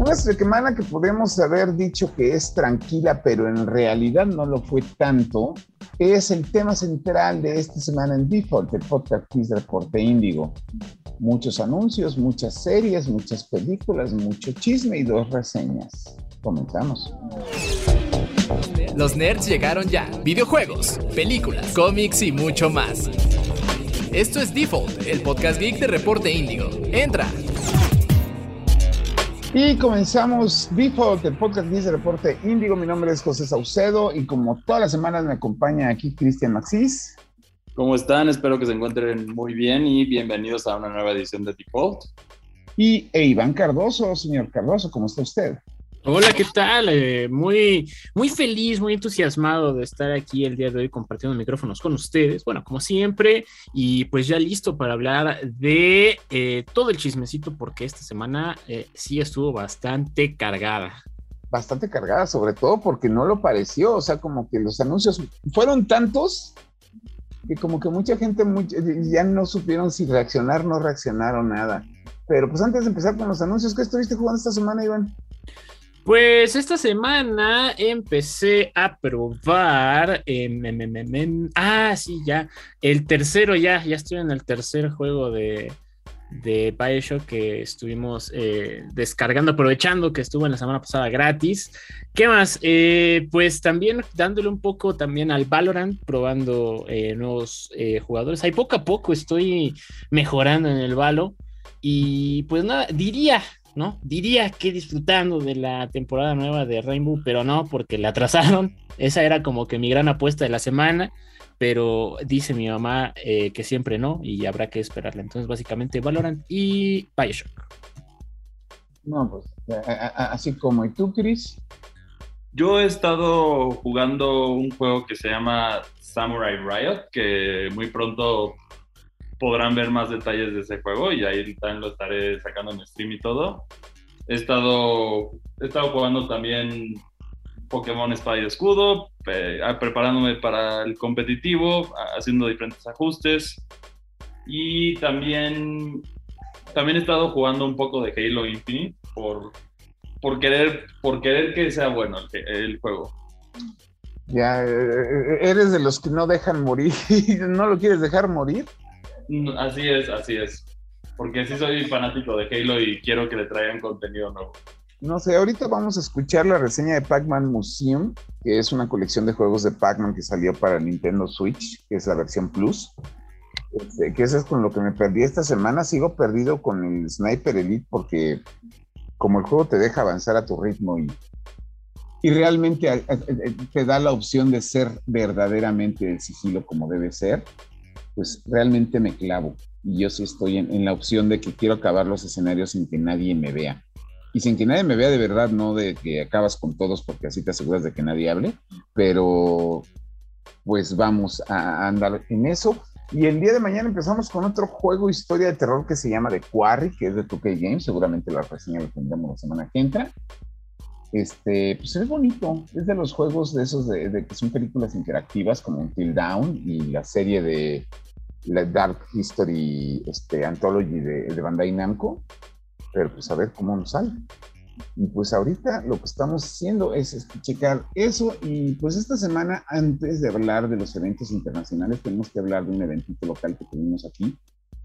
Una semana que podemos haber dicho que es tranquila, pero en realidad no lo fue tanto, es el tema central de esta semana en Default, el podcast Quiz Reporte Índigo. Muchos anuncios, muchas series, muchas películas, mucho chisme y dos reseñas. Comenzamos. Los nerds llegaron ya. Videojuegos, películas, cómics y mucho más. Esto es Default, el podcast geek de Reporte Índigo. Entra. Y comenzamos Default, el podcast de Reporte Índigo. Mi nombre es José Saucedo y como todas las semanas me acompaña aquí Cristian Maxis. ¿Cómo están? Espero que se encuentren muy bien y bienvenidos a una nueva edición de Default. Y e Iván Cardoso, señor Cardoso, ¿cómo está usted? Hola, ¿qué tal? Eh, muy, muy feliz, muy entusiasmado de estar aquí el día de hoy compartiendo micrófonos con ustedes. Bueno, como siempre, y pues ya listo para hablar de eh, todo el chismecito, porque esta semana eh, sí estuvo bastante cargada. Bastante cargada, sobre todo porque no lo pareció, o sea, como que los anuncios fueron tantos que como que mucha gente ya no supieron si reaccionar, no reaccionaron nada. Pero pues antes de empezar con los anuncios, ¿qué estuviste jugando esta semana, Iván? Pues esta semana empecé a probar. ah, sí, ya. El tercero, ya. Ya estoy en el tercer juego de, de Bioshock que estuvimos eh, descargando, aprovechando que estuvo en la semana pasada gratis. ¿Qué más? Eh, pues también dándole un poco también al Valorant, probando eh, nuevos jugadores. Ahí poco a poco estoy mejorando en el Valo. Y pues nada, diría ¿no? Diría que disfrutando de la temporada nueva de Rainbow, pero no, porque la atrasaron. Esa era como que mi gran apuesta de la semana, pero dice mi mamá eh, que siempre no y habrá que esperarla. Entonces, básicamente, Valorant y Bioshock. No, pues, así como. ¿Y tú, Chris? Yo he estado jugando un juego que se llama Samurai Riot, que muy pronto podrán ver más detalles de ese juego y ahí también lo estaré sacando en stream y todo. He estado, he estado jugando también Pokémon Espada y Escudo, ah, preparándome para el competitivo, haciendo diferentes ajustes. Y también, también he estado jugando un poco de Halo Infinite por, por, querer, por querer que sea bueno el, el juego. Ya, eh, eh, eres de los que no dejan morir, no lo quieres dejar morir. Así es, así es. Porque sí soy fanático de Halo y quiero que le traigan contenido nuevo. No sé, ahorita vamos a escuchar la reseña de Pac-Man Museum, que es una colección de juegos de Pac-Man que salió para Nintendo Switch, que es la versión Plus. Este, que eso es con lo que me perdí esta semana. Sigo perdido con el Sniper Elite porque como el juego te deja avanzar a tu ritmo y, y realmente te da la opción de ser verdaderamente el sigilo como debe ser, pues realmente me clavo. Y yo sí estoy en, la opción de que quiero acabar los escenarios sin que nadie me vea. Y sin que nadie me vea de verdad, no de que acabas con todos porque así te aseguras de que nadie hable, pero pues vamos a, andar en eso. Y el día de mañana empezamos con otro juego historia de terror que se llama The Quarry, que es de 2K Games. Seguramente la reseña la tendremos la semana que entra. Este, pues es bonito. Es de los juegos de esos de, que son películas interactivas como Until Down y la serie de la Dark History este, Anthology de, de Bandai Namco. Pero pues a ver cómo nos sale. Y pues ahorita lo que estamos haciendo es, checar eso y pues esta semana antes de hablar de los eventos internacionales tenemos que hablar de un eventito local que tuvimos aquí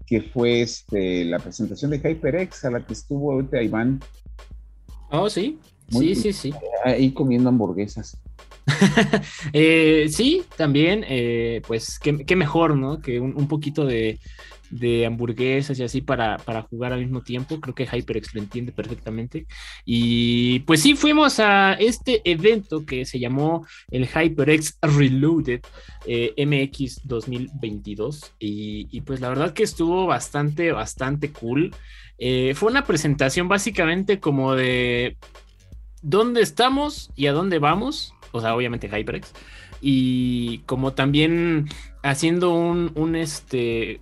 que fue este, la presentación de HyperX a la que estuvo ahorita Iván. Oh, sí, sí, sí, sí. Ahí comiendo hamburguesas. Eh, sí, también, eh, pues qué, mejor, ¿no? Que un, poquito de, hamburguesas y así para, jugar al mismo tiempo. Creo que HyperX lo entiende perfectamente. Y pues sí, fuimos a este evento que se llamó el HyperX Reloaded eh, MX 2022. Y, y, pues la verdad que estuvo bastante, bastante cool. fue una presentación básicamente como de dónde estamos y a dónde vamos, o sea, obviamente HyperX, y como también haciendo un, este,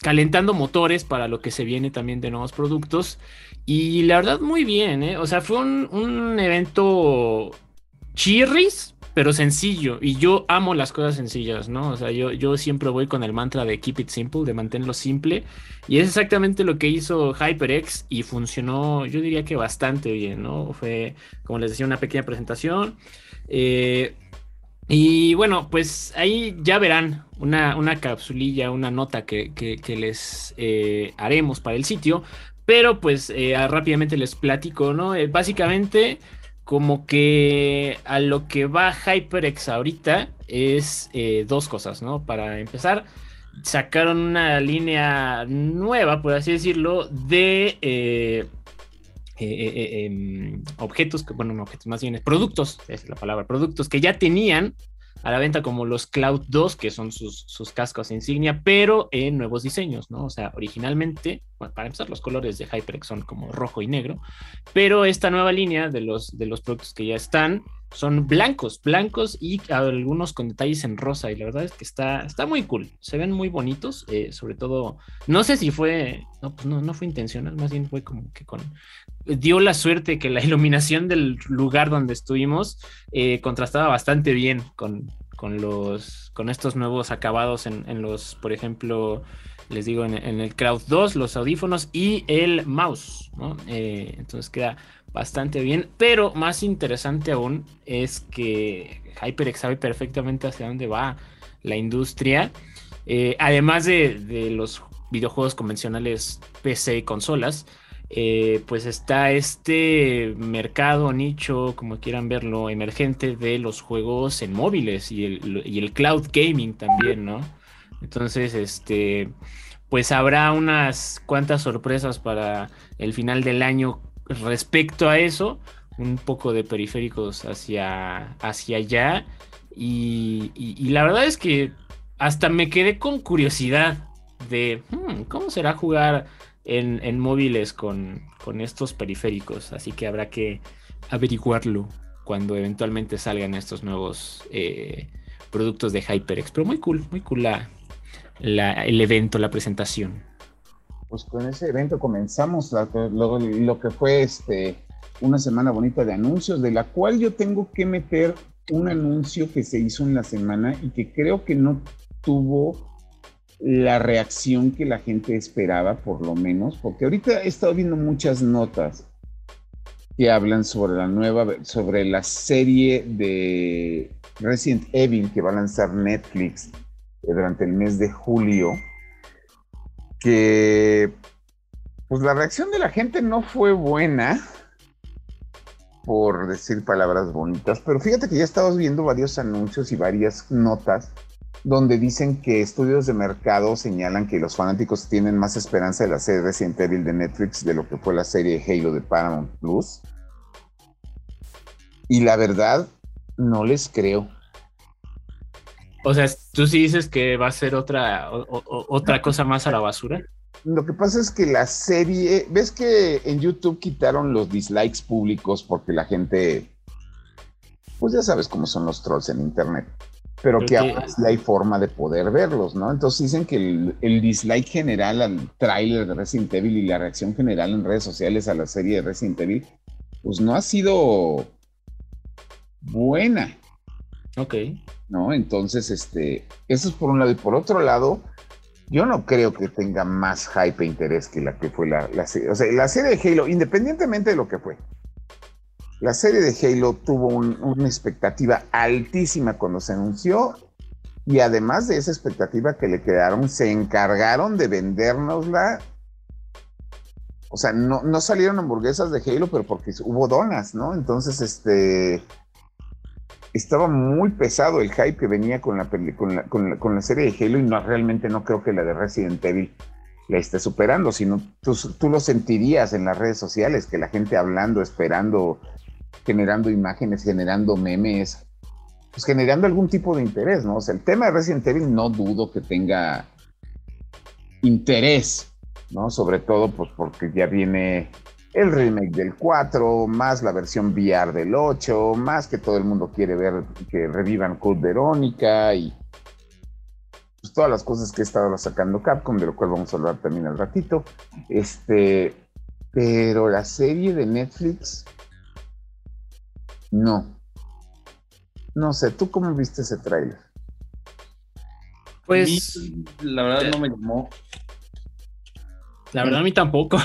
calentando motores para lo que se viene también de nuevos productos. Y la verdad, muy bien, ¿eh? O sea, fue un, evento chirris, pero sencillo. Y yo amo las cosas sencillas, ¿no? O sea, yo, yo siempre voy con el mantra de keep it simple, de mantenerlo simple. Y es exactamente lo que hizo HyperX y funcionó, yo diría que bastante bien, ¿no? Fue, como les decía, una pequeña presentación. Eh, y bueno, pues ahí ya verán una, una capsulilla, una nota que, les eh, haremos para el sitio. Pero pues eh, rápidamente les platico, ¿no? básicamente como que a lo que va HyperX ahorita es dos cosas, ¿no? Para empezar, sacaron una línea nueva, por así decirlo, de eh, eh, em, objetos, bueno, no objetos, más bien productos, es la palabra, productos que ya tenían a la venta como los Cloud 2, que son sus, sus cascos insignia, pero en nuevos diseños, ¿no? O sea, originalmente, para empezar, los colores de HyperX son como rojo y negro, pero esta nueva línea de los, de los productos que ya están son blancos, blancos y algunos con detalles en rosa. Y la verdad es que está, está muy cool. Se ven muy bonitos. Eh, sobre todo, no sé si fue, no, pues no, no fue intencional, más bien fue como que con, dio la suerte que la iluminación del lugar donde estuvimos eh, contrastaba bastante bien con, con, los, con estos nuevos acabados en, los, por ejemplo, les digo, en, el Crowd 2, los audífonos y el mouse. Eh, entonces queda bastante bien, pero más interesante aún es que HyperX sabe perfectamente hacia dónde va la industria, eh, además de, de los videojuegos convencionales PC y consolas, eh, pues está este mercado, nicho, como quieran verlo, emergente de los juegos en móviles y el, cloud gaming también, ¿no? Entonces, este, pues habrá unas cuantas sorpresas para el final del año respecto a eso, un poco de periféricos hacia, hacia allá. Y, la verdad es que hasta me quedé con curiosidad de hmm, cómo será jugar en, móviles con, estos periféricos, así que habrá que averiguarlo cuando eventualmente salgan estos nuevos eh, productos de HyperX. Pero muy cool, muy cool el evento, la presentación. Pues con ese evento comenzamos lo, que fue este, una semana bonita de anuncios, de la cual yo tengo que meter un anuncio que se hizo en la semana y que creo que no tuvo la reacción que la gente esperaba, por lo menos, porque ahorita he estado viendo muchas notas que hablan sobre la nueva, sobre la serie de Resident Evil que va a lanzar Netflix eh, durante el mes de julio, que pues la reacción de la gente no fue buena, por decir palabras bonitas, pero fíjate que ya estamos viendo varios anuncios y varias notas donde dicen que estudios de mercado señalan que los fanáticos tienen más esperanza de la serie Resident Evil de Netflix de lo que fue la serie Halo de Paramount Plus. Y la verdad, no les creo. O sea, tú sí dices que va a ser otra, otra cosa más a la basura. Lo que pasa es que la serie, ves que en YouTube quitaron los dislikes públicos porque la gente, pues ya sabes cómo son los trolls en internet pero que ahora sí hay forma de poder verlos, ¿no? Entonces dicen que el, dislike general al tráiler de Resident Evil y la reacción general en redes sociales a la serie de Resident Evil, pues no ha sido buena. Ok. ¿No? Entonces, este, eso es por un lado. Y por otro lado, yo no creo que tenga más hype e interés que la que fue la, la serie. O sea, la serie de Halo, independientemente de lo que fue, la serie de Halo tuvo una expectativa altísima cuando se anunció y además de esa expectativa que le quedaron, se encargaron de vendérnosla. O sea, no, salieron hamburguesas de Halo, pero porque hubo donas, ¿no? Entonces, este estaba muy pesado el hype que venía con la, con la, serie de Halo y no, realmente no creo que la de Resident Evil la esté superando, sino tú, tú, lo sentirías en las redes sociales, que la gente hablando, esperando generando imágenes, generando memes, pues generando algún tipo de interés, ¿no? O sea, el tema de Resident Evil no dudo que tenga interés, ¿no? Sobre todo pues porque ya viene el remake del 4, más la versión VR del 8, más que todo el mundo quiere ver que revivan Code Verónica y pues, todas las cosas que he estado sacando Capcom, de lo cual vamos a hablar también al ratito. Este, pero la serie de Netflix no. No sé, ¿tú cómo viste ese tráiler? Pues la verdad no me llamó. La verdad a mí tampoco.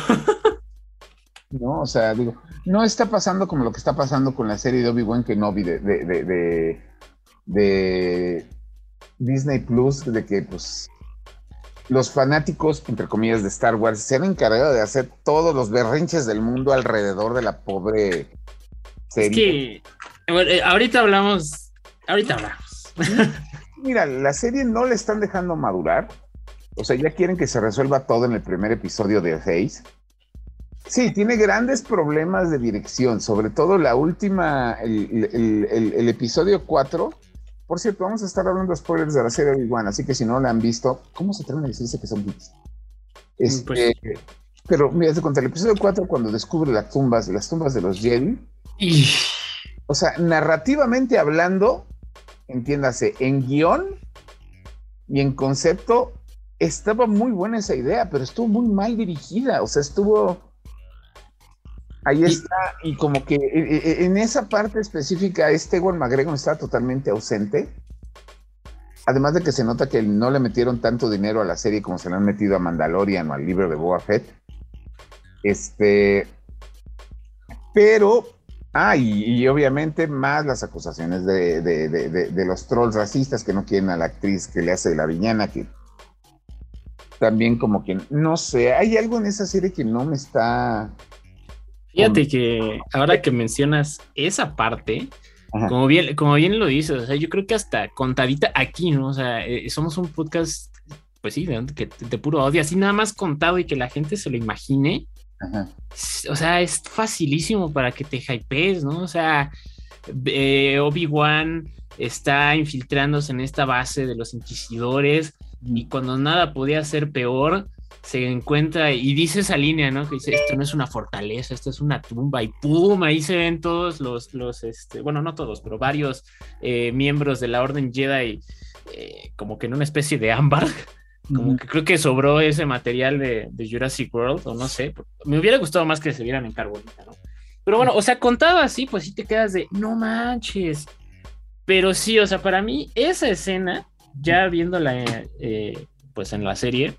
no, o sea, digo, no está pasando como lo que está pasando con la serie de Obi-Wan Kenobi de, de, de, de, de Disney Plus, de que pues los fanáticos, entre comillas, de Star Wars se han encargado de hacer todos los berrinches del mundo alrededor de la pobre serie. Es que eh, ahorita hablamos, ahorita hablamos. Mira, la serie no le están dejando madurar. O sea, ya quieren que se resuelva todo en el primer episodio de 6. Sí, tiene grandes problemas de dirección, sobre todo la última, el, el, el episodio 4 por cierto, vamos a estar hablando de spoilers de la serie Obi-Wan, así que si no la han visto, ¿cómo se atreven a decirse que son geeks? Este, pues pero mira, te conté el episodio 4 cuando descubre las tumbas, las tumbas de los Jedi. O sea, narrativamente hablando, entiéndase, en guion y en concepto, estaba muy buena esa idea, pero estuvo muy mal dirigida. O sea, estuvo Ahí está, y como que eh, eh, eh, en esa parte específica, este Ewan McGregor está totalmente ausente. Además de que se nota que no le metieron tanto dinero a la serie como se le han metido a Mandalorian o al libro de Boba Fett. Este. Pero. Ah, y, obviamente más las acusaciones de, de, los trolls racistas que no quieren a la actriz que le hace la viñana, que también como que, no sé, hay algo en esa serie que no me está Fíjate que ahora que mencionas esa parte, como bien, como bien lo dices, o sea, yo creo que hasta contadita aquí, ¿no? O sea, eh, somos un podcast, pues sí, de, que, de puro odio, así nada más contado y que la gente se lo imagine. O sea, es facilísimo para que te hypees, ¿no? O sea, eh, Obi-Wan está infiltrándose en esta base de los inquisidores y cuando nada podía ser peor, se encuentra y dice esa línea, ¿no? Que dice, esto no es una fortaleza, esto es una tumba y ¡pum! Ahí se ven todos los, los este, bueno, no todos, pero varios eh, miembros de la Orden Jedi eh, como que en una especie de ámbar. Como que creo que sobró ese material de, Jurassic World, o no sé. Me hubiera gustado más que se vieran en carbonita, ¿no? Pero bueno, o sea, contado así, pues sí te quedas de, no manches. Pero sí, o sea, para mí esa escena, ya viéndola eh, pues en la serie,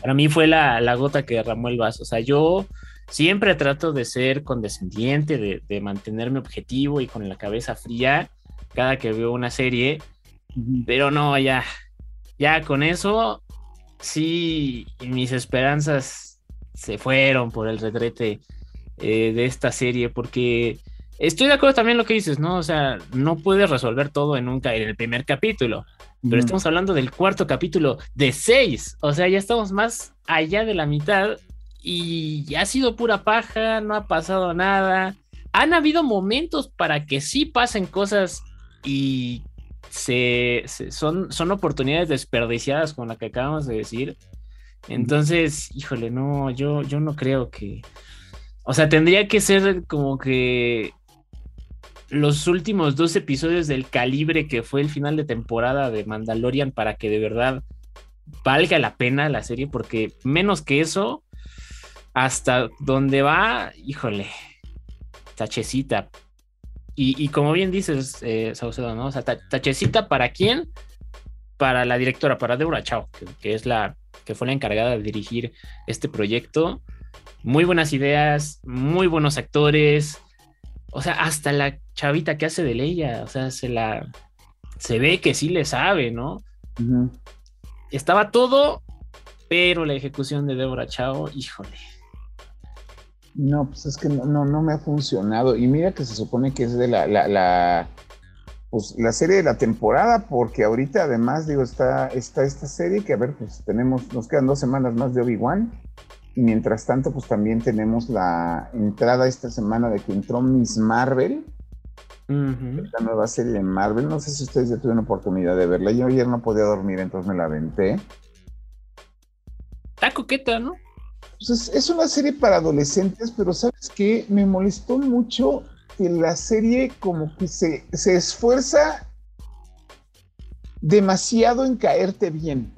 para mí fue la, gota que derramó el vaso. O sea, yo siempre trato de ser condescendiente, de, de mantenerme objetivo y con la cabeza fría cada que veo una serie. Pero no, ya, ya con eso, sí, mis esperanzas se fueron por el retrete eh, de esta serie, porque estoy de acuerdo también lo que dices, ¿no? O sea, no puedes resolver todo en, un, en el primer capítulo. Pero estamos hablando del cuarto capítulo de seis. O sea, ya estamos más allá de la mitad y ya ha sido pura paja, no ha pasado nada. Han habido momentos para que sí pasen cosas y se, son, son oportunidades desperdiciadas con la que acabamos de decir. Entonces, híjole, no, yo, yo no creo que. O sea, tendría que ser como que los últimos dos episodios del calibre que fue el final de temporada de Mandalorian para que de verdad valga la pena la serie, porque menos que eso, hasta donde va, híjole, tachecita. Y, como bien dices, eh, Saucedo, ¿no? O sea, tachecita para quién? Para la directora, para Deborah Chao, que, es la que fue la encargada de dirigir este proyecto. Muy buenas ideas, muy buenos actores. O sea, hasta la chavita que hace de Leia, o sea, se la se ve que sí le sabe, ¿no? Estaba todo, pero la ejecución de Deborah Chao, híjole. No, pues es que no, no, me ha funcionado. Y mira que se supone que es de la, la, la, pues, la serie de la temporada, porque ahorita además, digo, está, está esta serie que, a ver, pues tenemos, nos quedan dos semanas más de Obi-Wan. Y mientras tanto, pues también tenemos la entrada esta semana de que entró Miss Marvel, la nueva serie de Marvel. No sé si ustedes ya tuvieron oportunidad de verla. Yo ayer no podía dormir, entonces me la aventé. Está coqueta, ¿no? Es, una serie para adolescentes, pero ¿sabes qué? Me molestó mucho que la serie como que se, se esfuerza demasiado en caerte bien.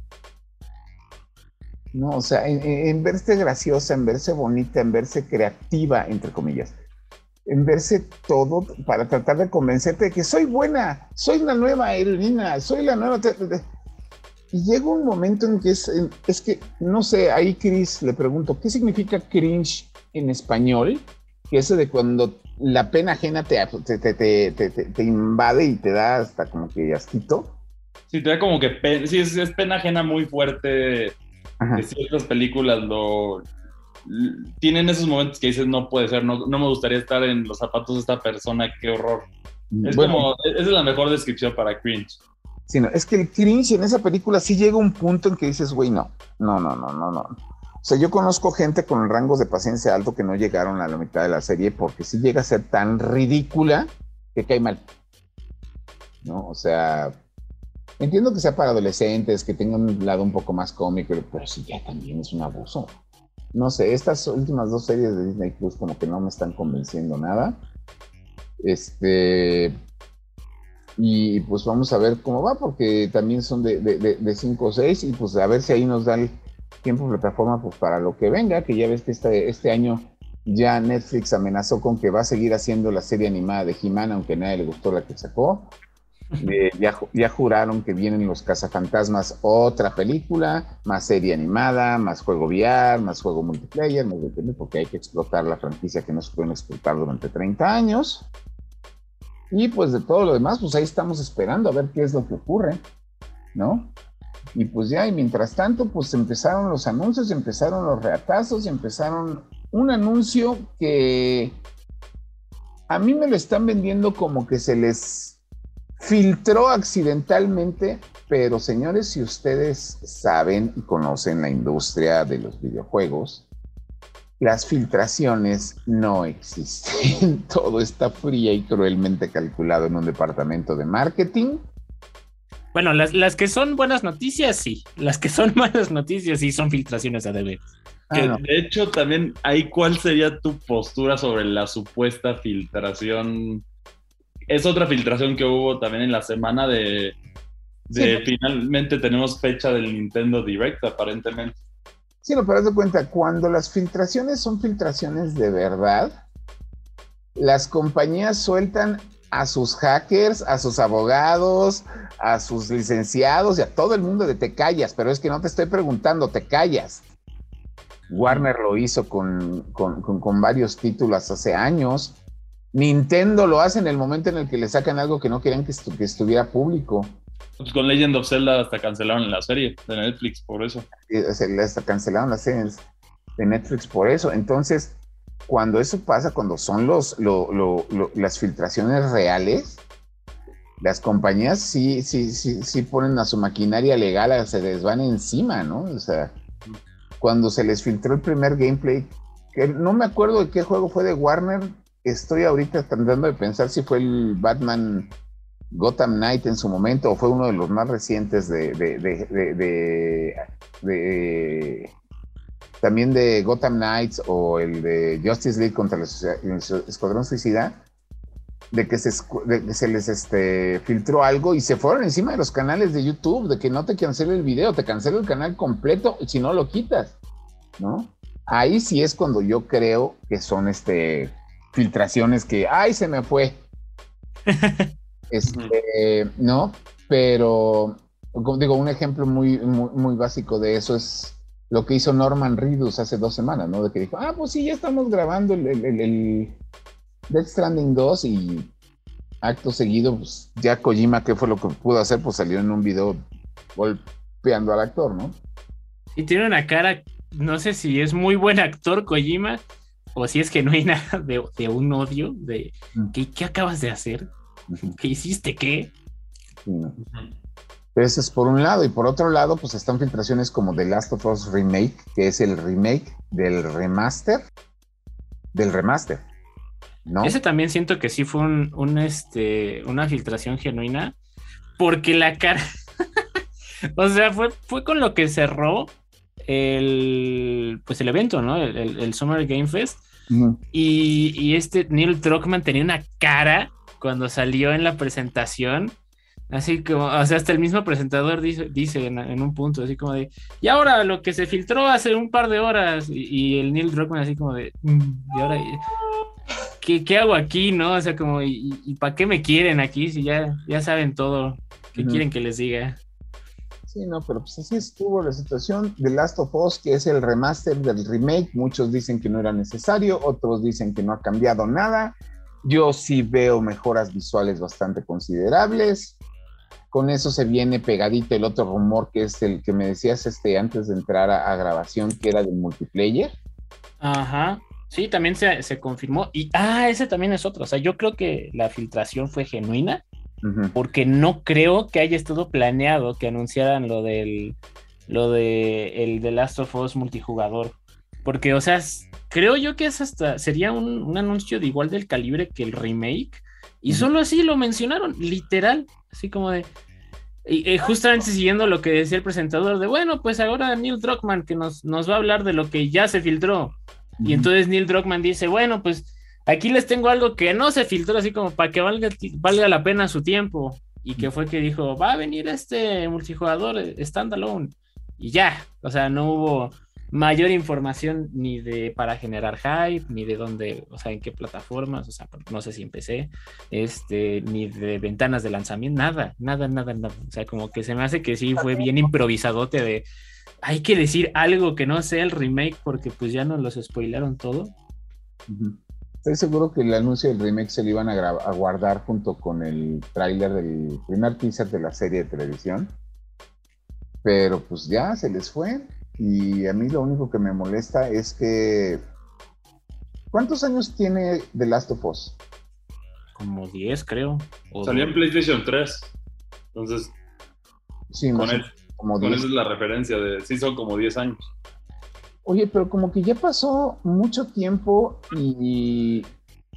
No, o sea, en, verse graciosa, en verse bonita, en verse creativa, entre comillas. en verse todo para tratar de convencerte de que soy buena, soy la nueva heroína, soy la nueva... Y llega un momento en que es, es que, no sé, ahí Chris le pregunto, ¿qué significa cringe en español? Que ese de cuando la pena ajena te, te, te, invade y te da hasta como que asquito. Sí, te da como que pena, sí, es, pena ajena muy fuerte. De ciertas películas lo tienen esos momentos que dices no puede ser, no, no me gustaría estar en los zapatos de esta persona, qué horror. Es como, esa es la mejor descripción para cringe sino es que el cringe en esa película sí llega un punto en que dices, güey, no, no, no, no, no, no. O sea, yo conozco gente con rangos de paciencia alto que no llegaron a la mitad de la serie porque sí llega a ser tan ridícula que cae mal. ¿No? O sea, entiendo que sea para adolescentes, que tengan un lado un poco más cómico, pero sí ya también es un abuso. No sé, estas últimas dos series de Disney Plus como que no me están convenciendo nada. Este, y pues vamos a ver cómo va, porque también son de 5 o 6 y pues a ver si ahí nos da el tiempo plataforma pues para lo que venga, que ya ves que este, este año ya Netflix amenazó con que va a seguir haciendo la serie animada de He-Man, aunque a nadie le gustó la que sacó. Eh, ya, ya juraron que vienen los cazafantasmas, otra película, más serie animada, más juego VR, más juego multiplayer, no depende porque hay que explotar la franquicia que no se pueden explotar durante 30 años. Y pues de todo lo demás, pues ahí estamos esperando a ver qué es lo que ocurre, ¿no? Y pues ya, y mientras tanto, pues empezaron los anuncios, empezaron los reatazos, empezaron un anuncio que a mí me lo están vendiendo como que se les filtró accidentalmente, pero señores, si ustedes saben y conocen la industria de los videojuegos, las filtraciones no existen. Todo está fría y cruelmente calculado en un departamento de marketing. Bueno, las, que son buenas noticias, sí. Las que son malas noticias, sí, son filtraciones a deber. Ah, de hecho, también ahí, ¿cuál sería tu postura sobre la supuesta filtración? Es otra filtración que hubo también en la semana de, de finalmente tenemos fecha del Nintendo Direct, aparentemente. Sí, no, pero haz de cuenta, cuando las filtraciones son filtraciones de verdad, las compañías sueltan a sus hackers, a sus abogados, a sus licenciados y a todo el mundo de te callas, pero es que no te estoy preguntando, te callas. Warner lo hizo con, varios títulos hace años. Nintendo lo hace en el momento en el que le sacan algo que no querían que estuviera público. Pues con Legend of Zelda hasta cancelaron la serie de Netflix por eso. Hasta cancelaron la serie de Netflix por eso. Entonces, cuando eso pasa, cuando son los, las filtraciones reales, las compañías sí, sí, sí, sí ponen a su maquinaria legal, se les van encima, ¿no? O sea, cuando se les filtró el primer gameplay, que no me acuerdo de qué juego fue de Warner, estoy ahorita tratando de pensar si fue el Batman Gotham Knight en su momento, o fue uno de los más recientes de, de, también de Gotham Knights o el de Justice League contra el Escuadrón Suicida, de que se, se les este, filtró algo y se fueron encima de los canales de YouTube, de que no te cancele el video, te cancela el canal completo si no lo quitas, ¿no? Ahí sí es cuando yo creo que son este, filtraciones que, ay, se me fue. Este, ¿no? Pero, como digo, un ejemplo muy, muy, básico de eso es lo que hizo Norman Reedus hace dos semanas, ¿no? De que dijo, ah, pues sí, ya estamos grabando el, el, el Death Stranding 2 y acto seguido, pues ya Kojima, ¿qué fue lo que pudo hacer? Pues salió en un video golpeando al actor, ¿no? Y tiene una cara, no sé si es muy buen actor Kojima o si es que no hay nada de, un odio, de mm. ¿qué, acabas de hacer? ¿Qué hiciste? ¿Qué? Eso es por un lado. Y por otro lado, pues están filtraciones como The Last of Us Remake, que es el remake del remaster. Del remaster. ¿no? Ese también siento que sí fue un, este, una filtración genuina. Porque la cara. o sea, fue, fue con lo que cerró el, pues el evento, ¿no? El, Summer Game Fest. y, y, este Neil Druckmann tenía una cara cuando salió en la presentación, así como, o sea, hasta el mismo presentador dice, dice en, un punto, así como de, y ahora lo que se filtró hace un par de horas, y, el Neil Druckmann así como de, mm, y ahora, ¿qué, hago aquí, no? O sea, como, ¿y, para qué me quieren aquí si ya, ya saben todo? ¿Qué quieren que les diga? Sí, no, pero pues así estuvo la situación. de Last of Us, que es el remaster del remake, muchos dicen que no era necesario, otros dicen que no ha cambiado nada. Yo sí veo mejoras visuales bastante considerables. Con eso se viene pegadito el otro rumor que es el que me decías este antes de entrar a, grabación, que era del multiplayer. Ajá. Sí, también se, se, confirmó. Y, ah, ese también es otro. O sea, yo creo que la filtración fue genuina porque no creo que haya estado planeado que anunciaran lo del lo de el The Last of Us multijugador. Porque, o sea, creo yo que es hasta sería un, anuncio de igual del calibre que el remake. Y solo así lo mencionaron, literal, así como de. Y, justamente siguiendo lo que decía el presentador, de bueno, pues ahora Neil Druckmann que nos, nos va a hablar de lo que ya se filtró. Y entonces Neil Druckmann dice, bueno, pues Aquí les tengo algo que no se filtró así como para que valga, valga la pena su tiempo. Y que fue que dijo, va a venir este multijugador standalone. Y ya, o sea, no hubo mayor información ni de para generar hype, ni de dónde, o sea, en qué plataformas, o sea, no sé si empecé, este, ni de ventanas de lanzamiento, nada, nada, nada, nada. O sea, como que se me hace que sí fue bien improvisadote de hay que decir algo que no sea el remake porque pues ya nos los spoilaron todo. Estoy seguro que el anuncio del remake se lo iban a, a guardar junto con el tráiler del primer teaser de la serie de televisión. Pero pues ya se les fue. Y a mí lo único que me molesta es que... ¿Cuántos años tiene The Last of Us? Como 10, creo. Salió en PlayStation 3. Entonces, sí, con, él, como con esa es la referencia de... Sí, son como 10 años. Oye, pero como que ya pasó mucho tiempo y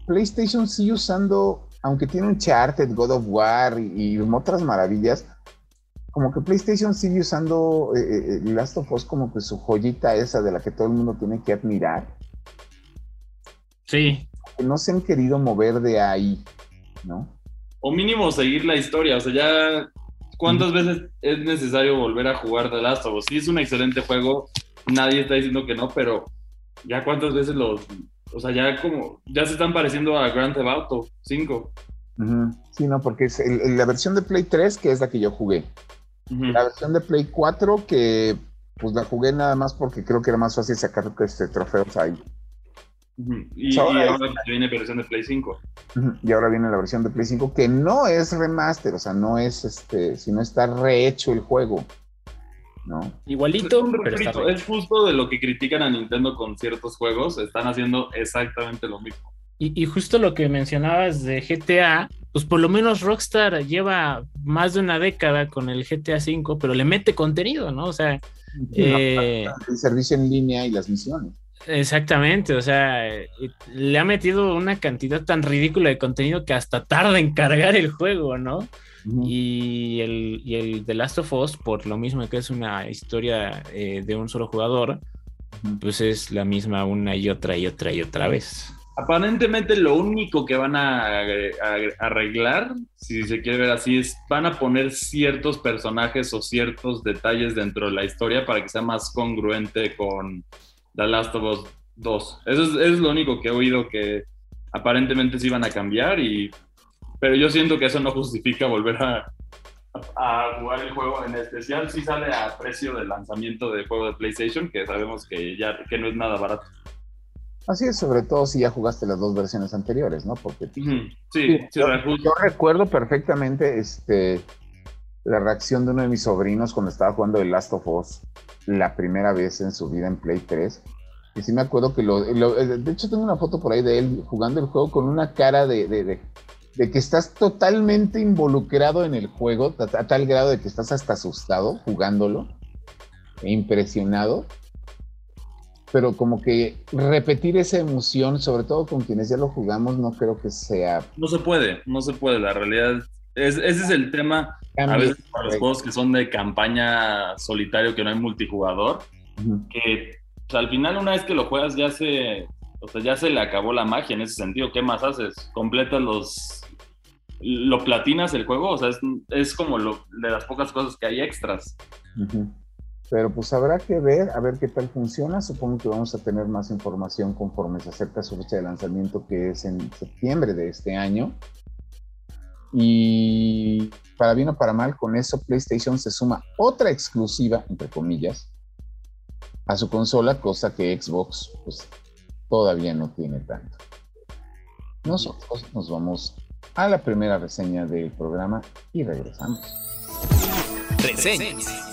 PlayStation sigue usando, aunque tiene un Charted, God of War y, otras maravillas, como que PlayStation sigue usando eh, eh, eh, Last of Us como que su joyita esa de la que todo el mundo tiene que admirar. Sí. no se han querido mover de ahí, ¿no? O mínimo seguir la historia, o sea, ya ¿cuántas veces es necesario volver a jugar The Last of Us? Sí, es un excelente juego, nadie está diciendo que no, pero ya cuántas veces los, o sea, ya como, ya se están pareciendo a Grand Theft Auto 5. Sí, no, porque es la versión de Play 3, que es la que yo jugué. La versión de Play 4, que pues la jugué nada más porque creo que era más fácil sacar este, trofeos ahí. Y, ahora, viene la versión de Play 5. Y ahora viene la versión de Play 5, que no es remaster, o sea, no es este, sino está rehecho el juego. Igualito, es, justo de lo que critican a Nintendo con ciertos juegos, están haciendo exactamente lo mismo. Y, justo lo que mencionabas de GTA, pues por lo menos Rockstar lleva más de una década con el GTA V, pero le mete contenido, ¿no? O sea, eh, el servicio en línea y las misiones. Exactamente, o sea, le ha metido una cantidad tan ridícula de contenido que hasta tarda en cargar el juego, ¿no? y, el, y el The Last of Us, por lo mismo que es una historia eh, de un solo jugador, pues es la misma una y otra y otra y otra vez. Aparentemente lo único que van a, arreglar, si se quiere ver así, es van a poner ciertos personajes o ciertos detalles dentro de la historia para que sea más congruente con The Last of Us 2. Eso es, lo único que he oído que aparentemente sí van a cambiar pero yo siento que eso no justifica volver a, a jugar el juego, en especial si sale a precio de lanzamiento de juego de PlayStation, que sabemos que ya que no es nada barato. Así es, sobre todo si ya jugaste las dos versiones anteriores, ¿no? Porque sí, sí, yo, recuerdo perfectamente este la reacción de uno de mis sobrinos cuando estaba jugando el Last of Us la primera vez en su vida en Play 3. Y sí me acuerdo que lo, de hecho tengo una foto por ahí de él jugando el juego con una cara de de que estás totalmente involucrado en el juego, a, tal grado de que estás hasta asustado jugándolo, e impresionado, pero como que repetir esa emoción, sobre todo con quienes ya lo jugamos, no creo que sea... No se puede, no se puede, la realidad es, ese es el tema a veces para los juegos que son de campaña solitario, que no hay multijugador, que al final una vez que lo juegas ya se, o sea, ya se le acabó la magia en ese sentido. ¿Qué más haces? Completas los lo platinas el juego, o sea, es, como lo, de las pocas cosas que hay extras. Pero pues habrá que ver, a ver qué tal funciona. Supongo que vamos a tener más información conforme se acerca su fecha de lanzamiento, que es en septiembre de este año. Y para bien o para mal, con eso PlayStation se suma otra exclusiva, entre comillas, a su consola, cosa que Xbox pues, todavía no tiene tanto. Nosotros nos vamos a la primera reseña del programa y regresamos. Reseñas.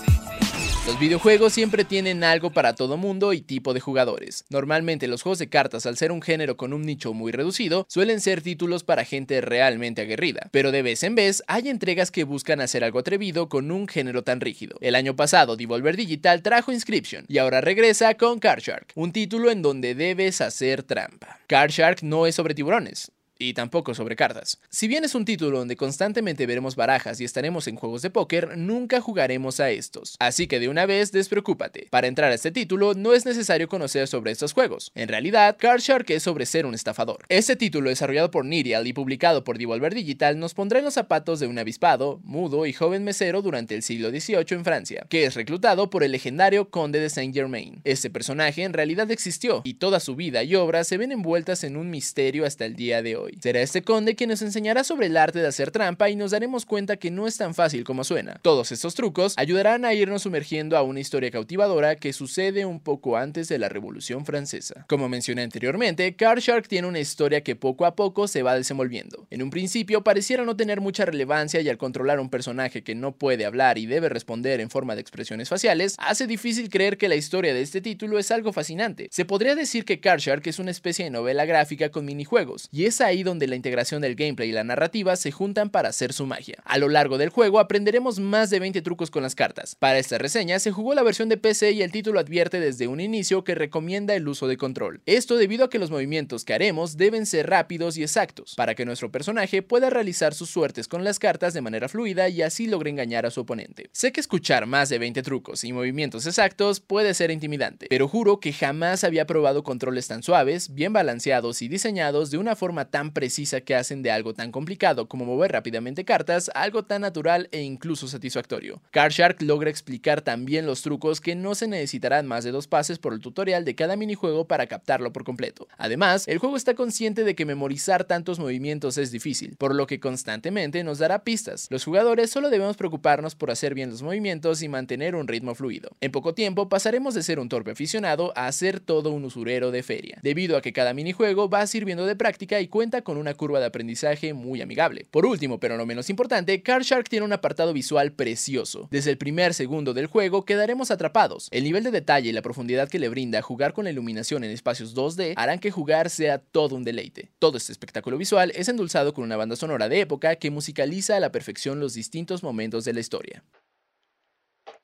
Los videojuegos siempre tienen algo para todo mundo y tipo de jugadores. Normalmente los juegos de cartas, al ser un género con un nicho muy reducido, suelen ser títulos para gente realmente aguerrida. Pero de vez en vez hay entregas que buscan hacer algo atrevido con un género tan rígido. El año pasado Devolver Digital trajo Inscription y ahora regresa con Card Shark, un título en donde debes hacer trampa. Card Shark no es sobre tiburones, y tampoco sobre cartas. Si bien es un título donde constantemente veremos barajas y estaremos en juegos de póker, nunca jugaremos a estos. Así que de una vez despreocúpate. Para entrar a este título no es necesario conocer sobre estos juegos. En realidad, Card Shark es sobre ser un estafador. Este título desarrollado por Nirial y publicado por Devolver Digital nos pondrá en los zapatos de un avispado, mudo y joven mesero durante el siglo XVIII en Francia, que es reclutado por el legendario conde de Saint Germain. Este personaje en realidad existió y toda su vida y obra se ven envueltas en un misterio hasta el día de hoy. Será este conde quien nos enseñará sobre el arte de hacer trampa y nos daremos cuenta que no es tan fácil como suena. Todos estos trucos ayudarán a irnos sumergiendo a una historia cautivadora que sucede un poco antes de la Revolución Francesa. Como mencioné anteriormente, Card Shark tiene una historia que poco a poco se va desenvolviendo. En un principio pareciera no tener mucha relevancia y al controlar un personaje que no puede hablar y debe responder en forma de expresiones faciales, hace difícil creer que la historia de este título es algo fascinante. Se podría decir que Card Shark es una especie de novela gráfica con minijuegos, y es ahí donde la integración del gameplay y la narrativa se juntan para hacer su magia. A lo largo del juego aprenderemos más de 20 trucos con las cartas. Para esta reseña se jugó la versión de PC y el título advierte desde un inicio que recomienda el uso de control. Esto debido a que los movimientos que haremos deben ser rápidos y exactos, para que nuestro personaje pueda realizar sus suertes con las cartas de manera fluida y así logre engañar a su oponente. Sé que escuchar más de 20 trucos y movimientos exactos puede ser intimidante, pero juro que jamás había probado controles tan suaves, bien balanceados y diseñados de una forma tan precisa que hacen de algo tan complicado como mover rápidamente cartas algo tan natural e incluso satisfactorio. Shark logra explicar también los trucos que no se necesitarán más de dos pases por el tutorial de cada minijuego para captarlo por completo. Además, el juego está consciente de que memorizar tantos movimientos es difícil, por lo que constantemente nos dará pistas. Los jugadores solo debemos preocuparnos por hacer bien los movimientos y mantener un ritmo fluido. En poco tiempo pasaremos de ser un torpe aficionado a ser todo un usurero de feria, debido a que cada minijuego va sirviendo de práctica y cuenta con una curva de aprendizaje muy amigable. Por último, pero no menos importante, Card Shark tiene un apartado visual precioso. Desde el primer segundo del juego quedaremos atrapados. El nivel de detalle y la profundidad que le brinda jugar con la iluminación en espacios 2D harán que jugar sea todo un deleite. Todo este espectáculo visual es endulzado con una banda sonora de época que musicaliza a la perfección los distintos momentos de la historia.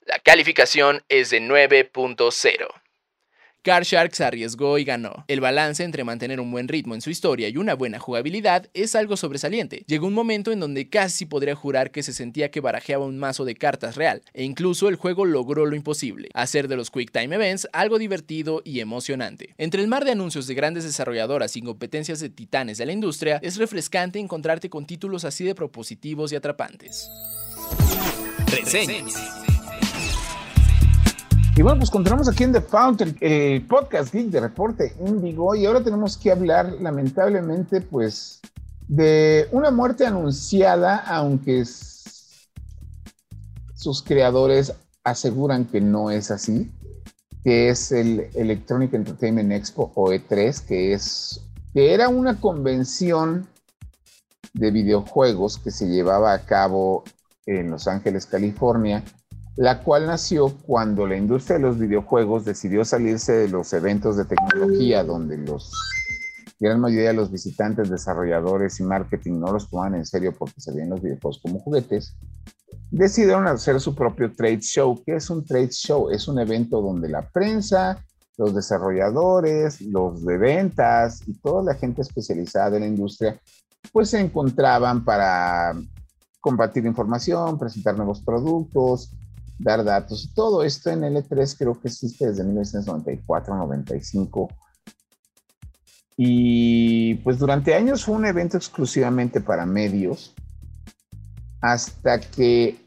La calificación es de 9.0. Card Shark se arriesgó y ganó. El balance entre mantener un buen ritmo en su historia y una buena jugabilidad es algo sobresaliente. Llegó un momento en donde casi podría jurar que se sentía que barajeaba un mazo de cartas real, e incluso el juego logró lo imposible, hacer de los Quick Time Events algo divertido y emocionante. Entre el mar de anuncios de grandes desarrolladoras y competencias de titanes de la industria, es refrescante encontrarte con títulos así de propositivos y atrapantes. Reseñas. Y bueno, pues continuamos aquí en The Fountain, el podcast geek de Reporte Indigo, y ahora tenemos que hablar, lamentablemente, pues, de una muerte anunciada, aunque sus creadores aseguran que no es así, que es el Electronic Entertainment Expo o E3, que es que era una convención de videojuegos que se llevaba a cabo en Los Ángeles, California, la cual nació cuando la industria de los videojuegos decidió salirse de los eventos de tecnología donde los gran mayoría de los visitantes, desarrolladores y marketing no los tomaban en serio porque se veían los videojuegos como juguetes, decidieron hacer su propio trade show. ¿Qué es un trade show? Es un evento donde la prensa, los desarrolladores, los de ventas y toda la gente especializada de la industria, pues se encontraban para compartir información, presentar nuevos productos, dar datos. Todo esto en L3 creo que existe desde 1994-95. Y pues durante años fue un evento exclusivamente para medios, hasta que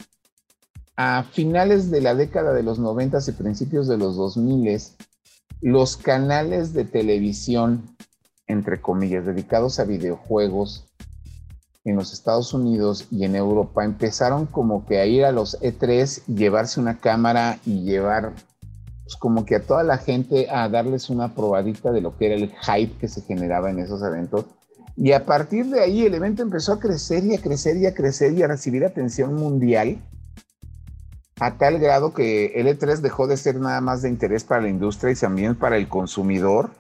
a finales de la década de los 90 y principios de los 2000, los canales de televisión, entre comillas, dedicados a videojuegos en los Estados Unidos y en Europa empezaron como que a ir a los E3, llevarse una cámara y llevar pues, como que a toda la gente a darles una probadita de lo que era el hype que se generaba en esos eventos. Y a partir de ahí el evento empezó a crecer y a crecer y a crecer y a recibir atención mundial a tal grado que el E3 dejó de ser nada más de interés para la industria y también para el consumidor,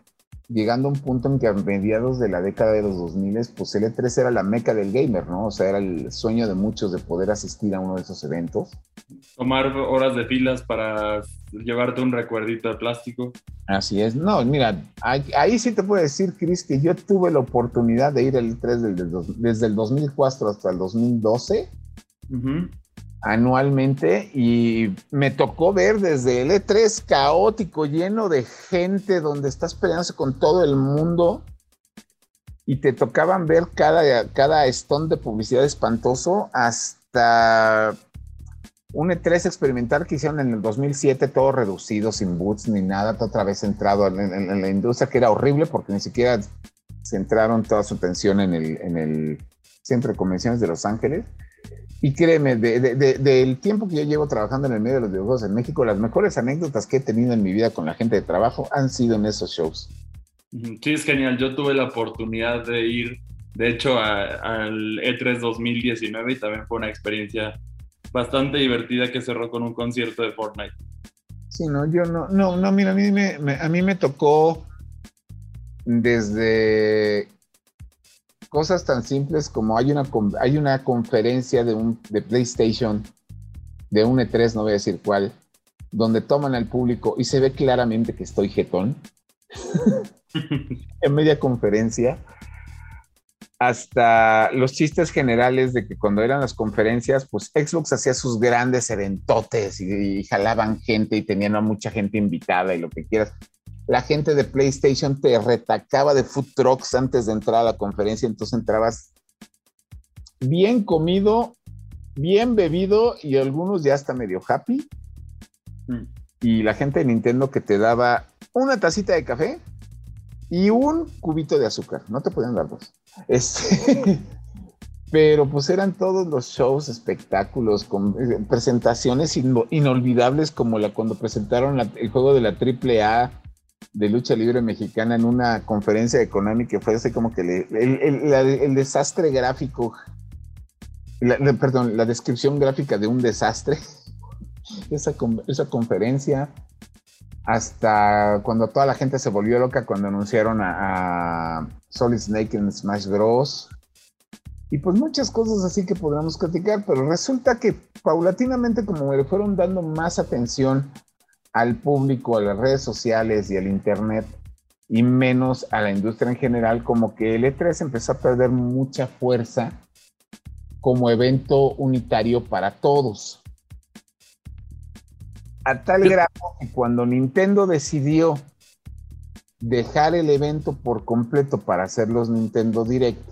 llegando a un punto en que a mediados de la década de los 2000, pues el E3 era la meca del gamer, ¿no? O sea, era el sueño de muchos de poder asistir a uno de esos eventos. Tomar horas de filas para llevarte un recuerdito de plástico. Así es. No, mira, ahí, sí te puedo decir, Chris, que yo tuve la oportunidad de ir al E3 desde, el 2004 hasta el 2012 anualmente y me tocó ver desde el E3 caótico, lleno de gente, donde estás peleándose con todo el mundo y te tocaban ver cada, cada de publicidad espantoso hasta un E3 experimental que hicieron en el 2007, todo reducido, sin boots ni nada, otra vez centrado en, la industria, que era horrible porque ni siquiera centraron toda su atención en el, en el Centro de Convenciones de Los Ángeles. Y créeme, del tiempo que yo llevo trabajando en el medio de los videojuegos en México, las mejores anécdotas que he tenido en mi vida con la gente de trabajo han sido en esos shows. Sí, es genial. Yo tuve la oportunidad de ir, de hecho, al E3 2019 y también fue una experiencia bastante divertida que cerró con un concierto de Fortnite. Sí, no, yo no, no, no, mira, a mí me, a mí me tocó desde cosas tan simples como hay una, hay una conferencia de, un, de PlayStation, de un E3, no voy a decir cuál, donde toman al público y se ve claramente que estoy jetón. En media conferencia, hasta los chistes generales de que cuando eran las conferencias, pues Xbox hacía sus grandes eventotes y, y jalaban gente y tenían a mucha gente invitada y lo que quieras la gente de PlayStation te retacaba de food trucks antes de entrar a la conferencia, entonces entrabas bien comido, bien bebido y algunos ya hasta medio happy. Mm. Y la gente de Nintendo que te daba una tacita de café y un cubito de azúcar, no te podían dar dos. Este, pero pues eran todos los shows, espectáculos, con eh, presentaciones inolvidables como la cuando presentaron el juego de la AAA de lucha libre mexicana en una conferencia económica que fue así como que el, desastre gráfico, perdón, la descripción gráfica de un desastre, esa, esa conferencia, hasta cuando toda la gente se volvió loca cuando anunciaron a, a Solid Snake en Smash Bros. Y pues muchas cosas así que podríamos criticar, pero resulta que paulatinamente como le fueron dando más atención al público, a las redes sociales y al Internet y menos a la industria en general, como que el E3 empezó a perder mucha fuerza como evento unitario para todos. A tal grado que cuando Nintendo decidió dejar el evento por completo para hacer los Nintendo Direct,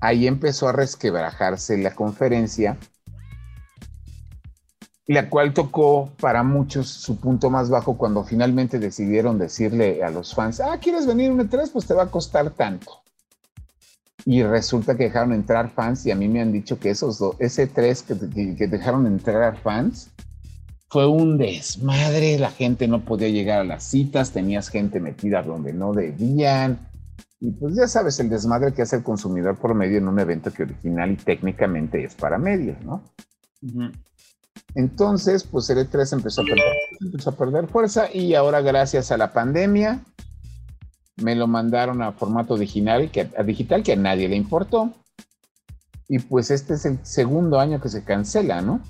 ahí empezó a resquebrajarse la conferencia la cual tocó para muchos su punto más bajo cuando finalmente decidieron decirle a los fans, ah, ¿quieres venir un E3? Pues te va a costar tanto. Y resulta que dejaron entrar fans y a mí me han dicho que esos dos, ese 3 que, que dejaron entrar fans fue un desmadre, la gente no podía llegar a las citas, tenías gente metida donde no debían. Y pues ya sabes el desmadre que hace el consumidor por medio en un evento que original y técnicamente es para medios, ¿no? Entonces, pues el E3 empezó a, perder, empezó a perder fuerza y ahora gracias a la pandemia me lo mandaron a formato digital que, a digital que a nadie le importó. Y pues este es el segundo año que se cancela, ¿no?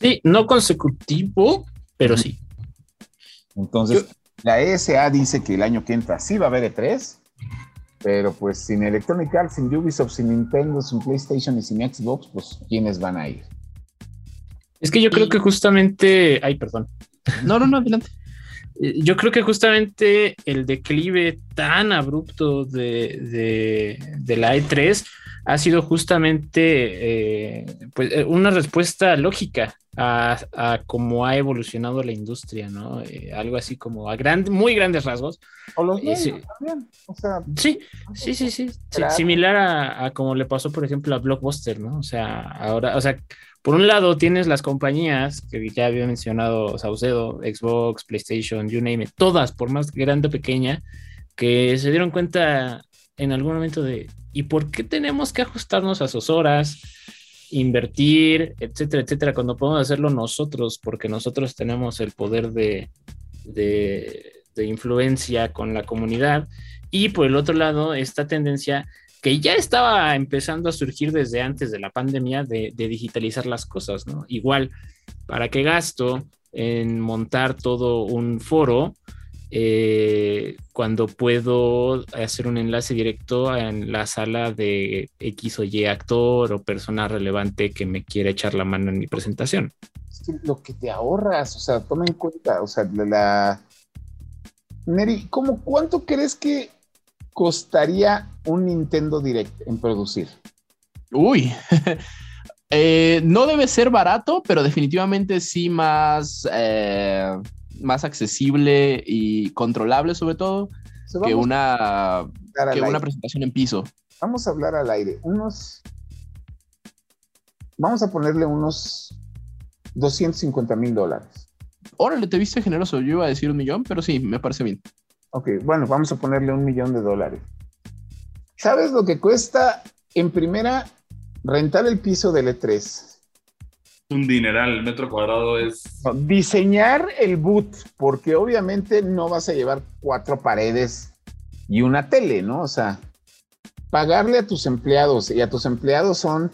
Sí, no consecutivo, pero sí. Entonces, la ESA dice que el año que entra sí va a haber E3, pero pues sin Electronic Arts, sin Ubisoft, sin Nintendo, sin PlayStation y sin Xbox, pues ¿quiénes van a ir? Es que yo creo que justamente, ay, perdón. No, no, no, adelante. Eh, yo creo que justamente el declive tan abrupto de, de, la E3 ha sido justamente eh, pues, eh, una respuesta lógica a, a, cómo ha evolucionado la industria, ¿no? Eh, algo así como a gran, muy grandes rasgos. O los medios sí. también. O sea, sí, sí, sí, sí. Claro. Similar a, a, como le pasó, por ejemplo, a Blockbuster, ¿no? O sea, ahora, o sea, por un lado tienes las compañías que ya había mencionado Saucedo, Xbox, PlayStation, you name it, todas, por más grande o pequeña, que se dieron cuenta en algún momento de, ¿y por qué tenemos que ajustarnos a sus horas, invertir, etcétera, etcétera, cuando podemos hacerlo nosotros? Porque nosotros tenemos el poder de, de, de influencia con la comunidad. Y por el otro lado, esta tendencia que ya estaba empezando a surgir desde antes de la pandemia de, digitalizar las cosas, ¿no? Igual, ¿para qué gasto en montar todo un foro eh, cuando puedo hacer un enlace directo en la sala de X o Y actor o persona relevante que me quiera echar la mano en mi presentación? Es que lo que te ahorras, o sea, toma en cuenta, o sea, la... Neri, ¿cómo cuánto crees que costaría un Nintendo Direct en producir? Uy, eh, no debe ser barato, pero definitivamente sí más, eh, más accesible y controlable sobre todo so, que, una, que una presentación en piso. Vamos a hablar al aire. Unos... Vamos a ponerle unos 250 mil dólares. Órale, te viste generoso. Yo iba a decir un millón, pero sí, me parece bien. Ok, bueno, vamos a ponerle un millón de dólares. ¿Sabes lo que cuesta en primera rentar el piso del E3? Un dineral, el metro cuadrado es... No, diseñar el boot, porque obviamente no vas a llevar cuatro paredes y una tele, ¿no? O sea, pagarle a tus empleados, y a tus empleados son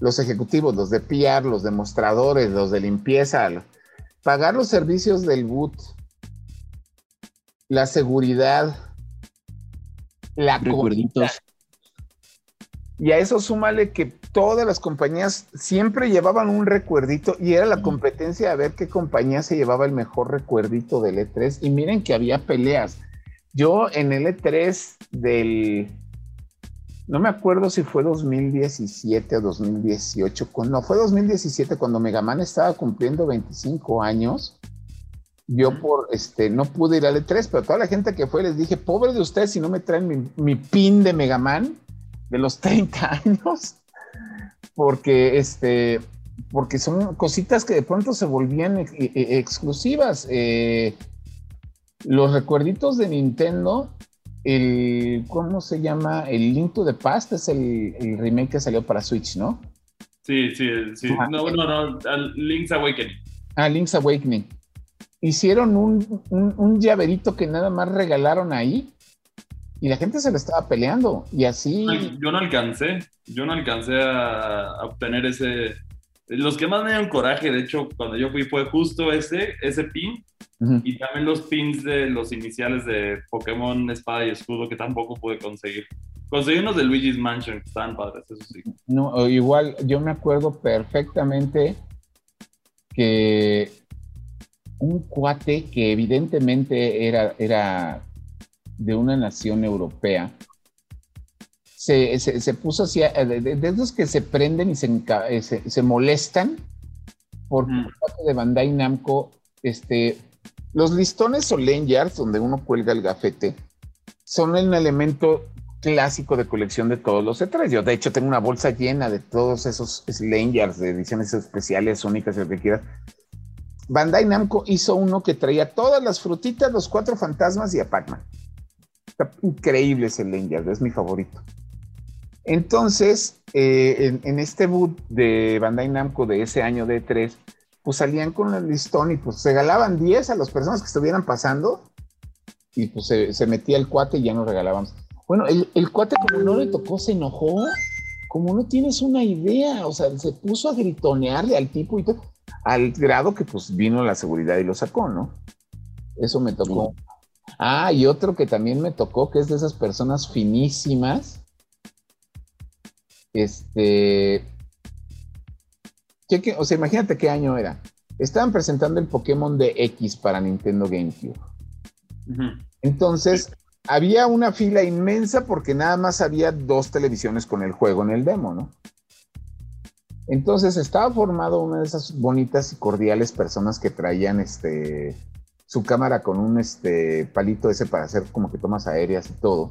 los ejecutivos, los de PR, los demostradores, los de limpieza, pagar los servicios del boot, la seguridad, la recuerditos. Y a eso súmale que todas las compañías siempre llevaban un recuerdito y era la competencia a ver qué compañía se llevaba el mejor recuerdito del E3. Y miren que había peleas. Yo en el E3 del, no me acuerdo si fue 2017 o 2018, no, fue 2017 cuando Mega Man estaba cumpliendo 25 años yo por, este, no pude ir al E3, pero toda la gente que fue les dije, pobre de ustedes si no me traen mi, mi pin de Mega Man de los 30 años, porque, este, porque son cositas que de pronto se volvían ex exclusivas. Eh, los recuerditos de Nintendo, el, ¿cómo se llama? El Link to the Past es el, el remake que salió para Switch, ¿no? Sí, sí, sí. Ah, no, no, no, Link's Awakening. Ah, Link's Awakening hicieron un, un, un, llaverito que nada más regalaron ahí y la gente se lo estaba peleando y así... Yo no alcancé, yo no alcancé a, a obtener ese... Los que más me dieron coraje, de hecho, cuando yo fui fue justo ese, ese pin uh -huh. y también los pins de los iniciales de Pokémon Espada y Escudo que tampoco pude conseguir. Conseguí unos de Luigi's Mansion que estaban padres, eso sí. No, igual yo me acuerdo perfectamente que un cuate que evidentemente era, era de una nación europea, se, se, se puso así, de, de, de, esos que se prenden y se, eh, se, se molestan, porque mm. de Bandai Namco, este, los listones o lanyards donde uno cuelga el gafete son un elemento clásico de colección de todos los E3. Yo, de hecho, tengo una bolsa llena de todos esos lanyards de ediciones especiales, únicas, lo que quieras. Bandai Namco hizo uno que traía todas las frutitas, los cuatro fantasmas y a Pac-Man. Está increíble ese lanyard, es mi favorito. Entonces, eh, en, en, este boot de Bandai Namco de ese año de 3, pues salían con el listón y pues regalaban 10 a las personas que estuvieran pasando y pues se, se metía el cuate y ya nos regalábamos. Bueno, el, el, cuate como no le tocó, se enojó, como no tienes una idea, o sea, se puso a gritonearle al tipo y todo al grado que pues vino la seguridad y lo sacó, ¿no? Eso me tocó. Sí. Ah, y otro que también me tocó, que es de esas personas finísimas. Este. O sea, imagínate qué año era. Estaban presentando el Pokémon de X para Nintendo GameCube. Uh -huh. Entonces, había una fila inmensa porque nada más había dos televisiones con el juego en el demo, ¿no? Entonces estaba formado una de esas bonitas y cordiales personas que traían este su cámara con un este palito ese para hacer como que tomas aéreas y todo.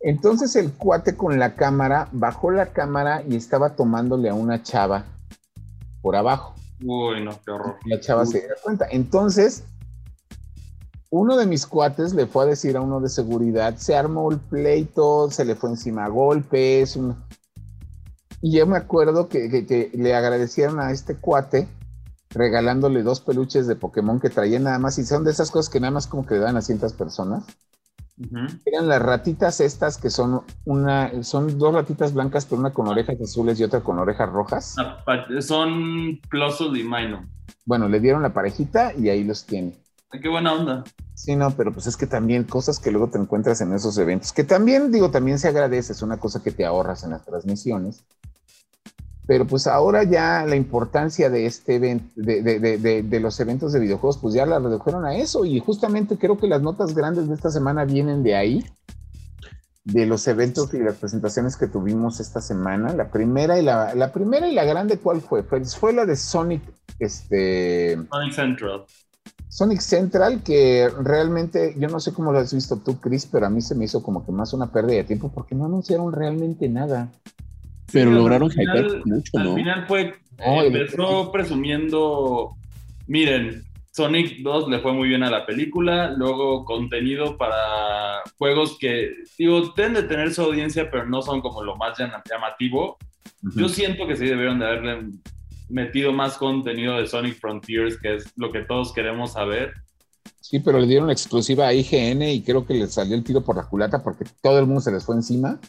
Entonces el cuate con la cámara bajó la cámara y estaba tomándole a una chava por abajo. Uy, no, qué horror. La chava se dio cuenta. Entonces, uno de mis cuates le fue a decir a uno de seguridad, se armó el pleito, se le fue encima a golpes. Y yo me acuerdo que, le agradecieron a este cuate regalándole dos peluches de Pokémon que traía nada más. Y son de esas cosas que nada más como que le dan a cientas personas. Eran las ratitas estas que son una, son dos ratitas blancas, pero una con orejas azules y otra con orejas rojas. Ah, son Plusle y Mino. Bueno, le dieron la parejita y ahí los tiene. Qué buena onda. Sí, no, pero pues es que también cosas que luego te encuentras en esos eventos, que también digo, también se agradece, es una cosa que te ahorras en las transmisiones. Pero pues ahora ya la importancia de este evento, de, los eventos de videojuegos, pues ya la redujeron a eso. Y justamente creo que las notas grandes de esta semana vienen de ahí, de los eventos y las presentaciones que tuvimos esta semana. La primera y la, la primera y la grande, ¿cuál fue? Fue, la de Sonic, este. Sonic Central. Sonic Central, que realmente, yo no sé cómo lo has visto tú, Chris, pero a mí se me hizo como que más una pérdida de tiempo porque no anunciaron realmente nada. Pero lograron hyper mucho, ¿no? Al final fue, empezó presumiendo, miren, Sonic 2 le fue muy bien a la película, luego contenido para juegos que, digo, tienen de tener su audiencia, pero no son como lo más llamativo. Yo siento que sí debieron de haberle metido más contenido de Sonic Frontiers, que es lo que todos queremos saber. Sí, pero le dieron exclusiva a IGN y creo que le salió el tiro por la culata porque todo el mundo se les fue encima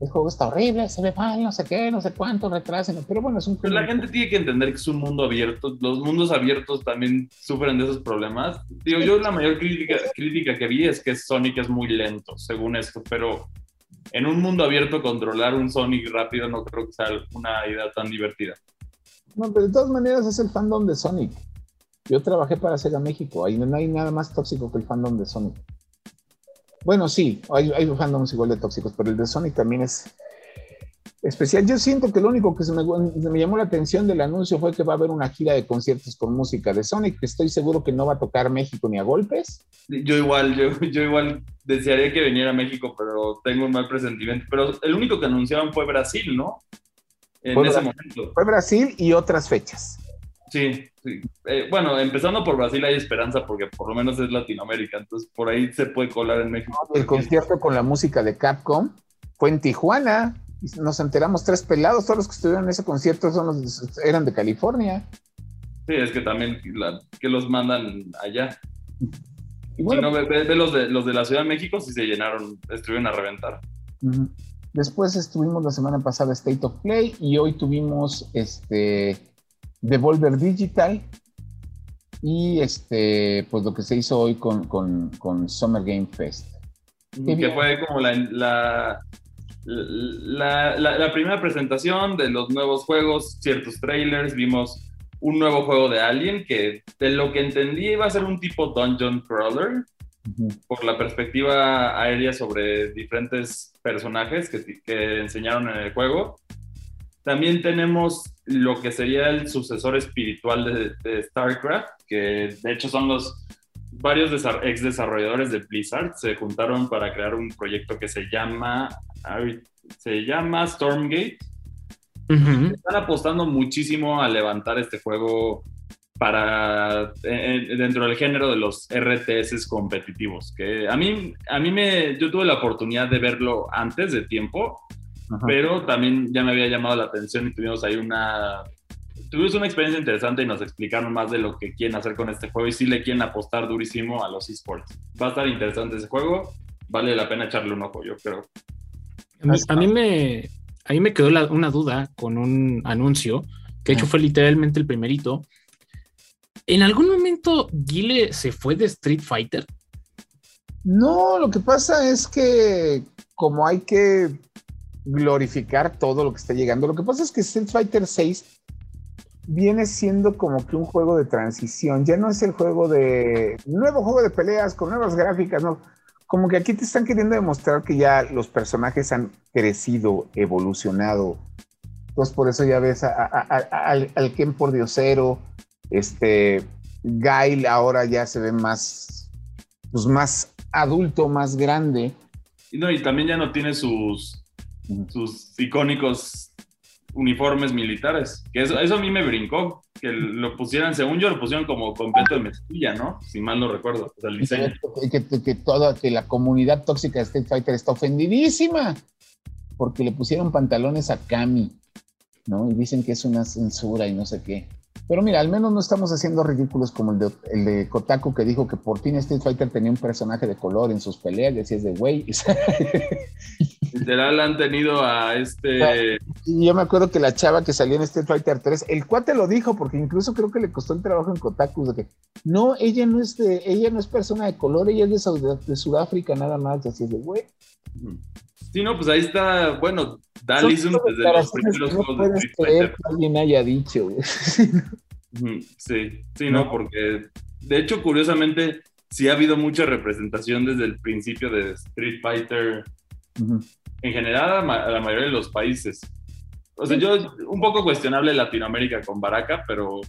el juego está horrible, se ve mal, no sé qué, no sé cuánto, retrasen, pero bueno, es un Pero la gente tiene que entender que es un mundo abierto, los mundos abiertos también sufren de esos problemas. Digo, yo la mayor crítica, crítica que vi es que Sonic es muy lento, según esto, pero en un mundo abierto controlar un Sonic rápido no creo que sea una idea tan divertida. No, pero de todas maneras es el fandom de Sonic. Yo trabajé para Sega México, ahí no hay nada más tóxico que el fandom de Sonic. Bueno, sí, hay, hay fandoms igual de tóxicos, pero el de Sonic también es especial. Yo siento que lo único que se me, llamó la atención del anuncio fue que va a haber una gira de conciertos con música de Sonic, que estoy seguro que no va a tocar México ni a golpes. Yo igual, yo, yo igual desearía que viniera a México, pero tengo un mal presentimiento. Pero el único que anunciaron fue Brasil, ¿no? En ese momento. Fue Brasil y otras fechas. Sí, sí. Eh, bueno, empezando por Brasil hay esperanza porque por lo menos es Latinoamérica, entonces por ahí se puede colar en México. El concierto con la música de Capcom fue en Tijuana. Nos enteramos tres pelados, todos los que estuvieron en ese concierto son los, eran de California. Sí, es que también que los mandan allá. Y bueno, si no, ve, los, de, los de la Ciudad de México, sí se llenaron, estuvieron a reventar. Después estuvimos la semana pasada State of Play y hoy tuvimos este Devolver Digital y este, pues lo que se hizo hoy con, Summer Game Fest. Que fue como la, la, la, primera presentación de los nuevos juegos, ciertos trailers, vimos un nuevo juego de Alien que de lo que entendí iba a ser un tipo dungeon crawler por la perspectiva aérea sobre diferentes personajes que, que enseñaron en el juego. También tenemos lo que sería el sucesor espiritual de, StarCraft, que de hecho son los varios ex desarrolladores de Blizzard se juntaron para crear un proyecto que se llama se llama Stormgate. Están apostando muchísimo a levantar este juego para dentro del género de los RTS competitivos que a mí a mí me yo tuve la oportunidad de verlo antes de tiempo pero también ya me había llamado la atención y tuvimos ahí una, tuvimos una experiencia interesante y nos explicaron más de lo que quieren hacer con este juego y sí le quieren apostar durísimo a los esports. Va a estar interesante ese juego, vale la pena echarle un ojo, yo creo. A mí, me, a mí me quedó una duda con un anuncio, que de hecho fue literalmente el primerito. ¿En algún momento Guile se fue de Street Fighter? No, lo que pasa es que como hay que glorificar todo lo que está llegando. Lo que pasa es que Street Fighter 6 viene siendo como que un juego de transición. Ya no es el juego de nuevo juego de peleas con nuevas gráficas, no. como que aquí te están queriendo demostrar que ya los personajes han crecido, evolucionado. Pues por eso ya ves al, al Ken por Diosero, este, Gail ahora ya se ve más, pues más adulto, más grande. Y, no, y también ya no tiene sus, sus icónicos uniformes militares. Que eso, eso a mí me brincó, que lo pusieran, según yo, lo pusieron como completo de mezclilla, ¿no? Si mal no recuerdo, o sea, el diseño. Que, que, que, toda, que la comunidad tóxica de Street Fighter está ofendidísima, porque le pusieron pantalones a Kami, ¿no? Y dicen que es una censura y no sé qué. Pero mira, al menos no estamos haciendo ridículos como el de, el de Kotaku que dijo que por fin Street Fighter tenía un personaje de color en sus peleas, decías de güey. Literal han tenido a este... yo me acuerdo que la chava que salió en Street Fighter 3, el cuate lo dijo, porque incluso creo que le costó el trabajo en Kotaku, de que no, ella no es de, ella no es persona de color, ella es de, de Sudáfrica nada más, así de güey. Sí, no, pues ahí está, bueno, Dalism desde los primeros no juegos de creer que alguien haya dicho, Sí, sí, no, porque de hecho, curiosamente, sí ha habido mucha representación desde el principio de Street Fighter en general a la mayoría de los países. O sea, yo, un poco cuestionable Latinoamérica con Baraka, pero,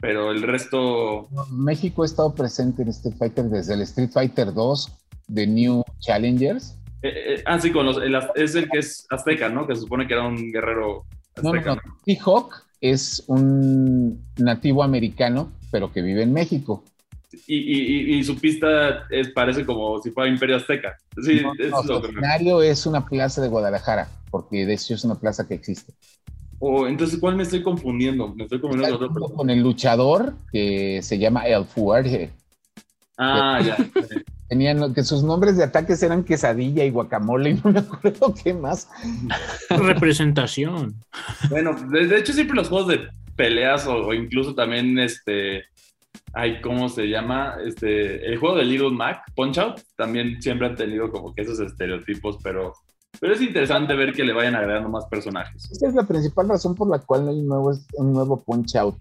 pero el resto. México ha estado presente en Street Fighter desde el Street Fighter 2 de New Challengers eh, eh, ah, sí, con los, es el que es azteca, ¿no? Que se supone que era un guerrero azteca. No, T-Hawk es un nativo americano, pero que vive en México. Y, su pista es, parece como si fuera Imperio Azteca. Sí, es lo escenario es una plaza de Guadalajara, porque de hecho es una plaza que existe. Oh, entonces, ¿cuál me estoy confundiendo? Me estoy confundiendo con el luchador que se llama El Fuerte. Ah, ya. Tenían que sus nombres de ataques eran quesadilla y guacamole y no me acuerdo qué más. Representación. Bueno, de, hecho siempre los juegos de peleas o, incluso también este, ay, ¿cómo se llama? Este, el juego de Little Mac, Punch Out, también siempre han tenido como que esos estereotipos, pero, pero es interesante ver que le vayan agregando más personajes. Esa es la principal razón por la cual no hay nuevo, un nuevo Punch Out.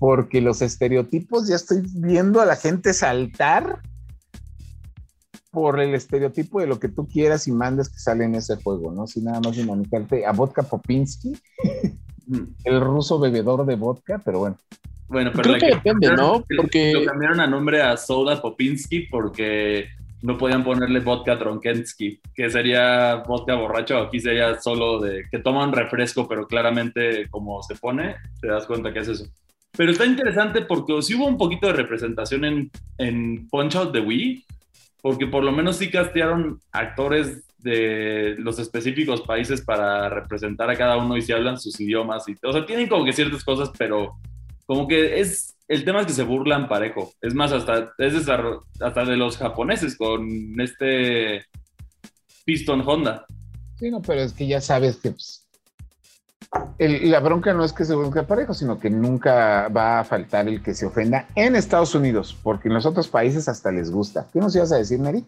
Porque los estereotipos ya estoy viendo a la gente saltar por el estereotipo de lo que tú quieras y mandes que sale en ese juego, ¿no? Si nada más imaginarte a Vodka Popinski, el ruso bebedor de vodka, pero bueno. Bueno, pero Creo que, depende, ¿no? Porque lo cambiaron a nombre a Soda Popinski porque no podían ponerle vodka Tronkensky, que sería vodka borracho, aquí sería solo de que toman refresco, pero claramente como se pone, te das cuenta que es eso. Pero está interesante porque si hubo un poquito de representación en, en Punch Out de Wii, porque por lo menos sí castearon actores de los específicos países para representar a cada uno y si hablan sus idiomas. Y, o sea, tienen como que ciertas cosas, pero como que es, el tema es que se burlan parejo. Es más, hasta, es hasta de los japoneses con este Piston Honda. Sí, no, pero es que ya sabes que pues, la bronca no es que se busque parejo, sino que nunca va a faltar el que se ofenda en Estados Unidos, porque en los otros países hasta les gusta. ¿Qué nos ibas a decir, Neri?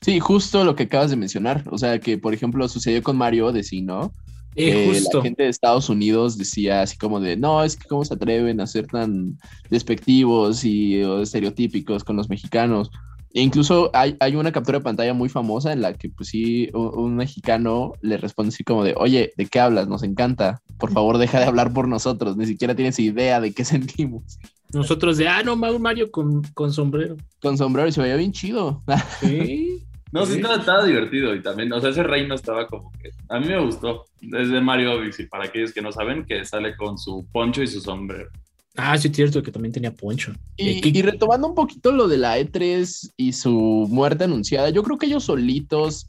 Sí, justo lo que acabas de mencionar. O sea, que por ejemplo sucedió con Mario Odyssey, ¿no? Eh, la gente de Estados Unidos decía así como de, no, es que cómo se atreven a ser tan despectivos y estereotípicos con los mexicanos. E incluso hay, hay, una captura de pantalla muy famosa en la que, pues sí, un, mexicano le responde así como de, oye, ¿de qué hablas? Nos encanta. Por favor, deja de hablar por nosotros. Ni siquiera tienes idea de qué sentimos. Nosotros de, ah, no, Mario con, con sombrero. Con sombrero y se veía bien chido. Sí. No, sí, Estaba, divertido y también, o sea, ese reino estaba como que, a mí me gustó. Es de Mario Odyssey, para aquellos que no saben, que sale con su poncho y su sombrero. Ah, sí, es cierto que también tenía poncho. Y, retomando un poquito lo de la E3 y su muerte anunciada, yo creo que ellos solitos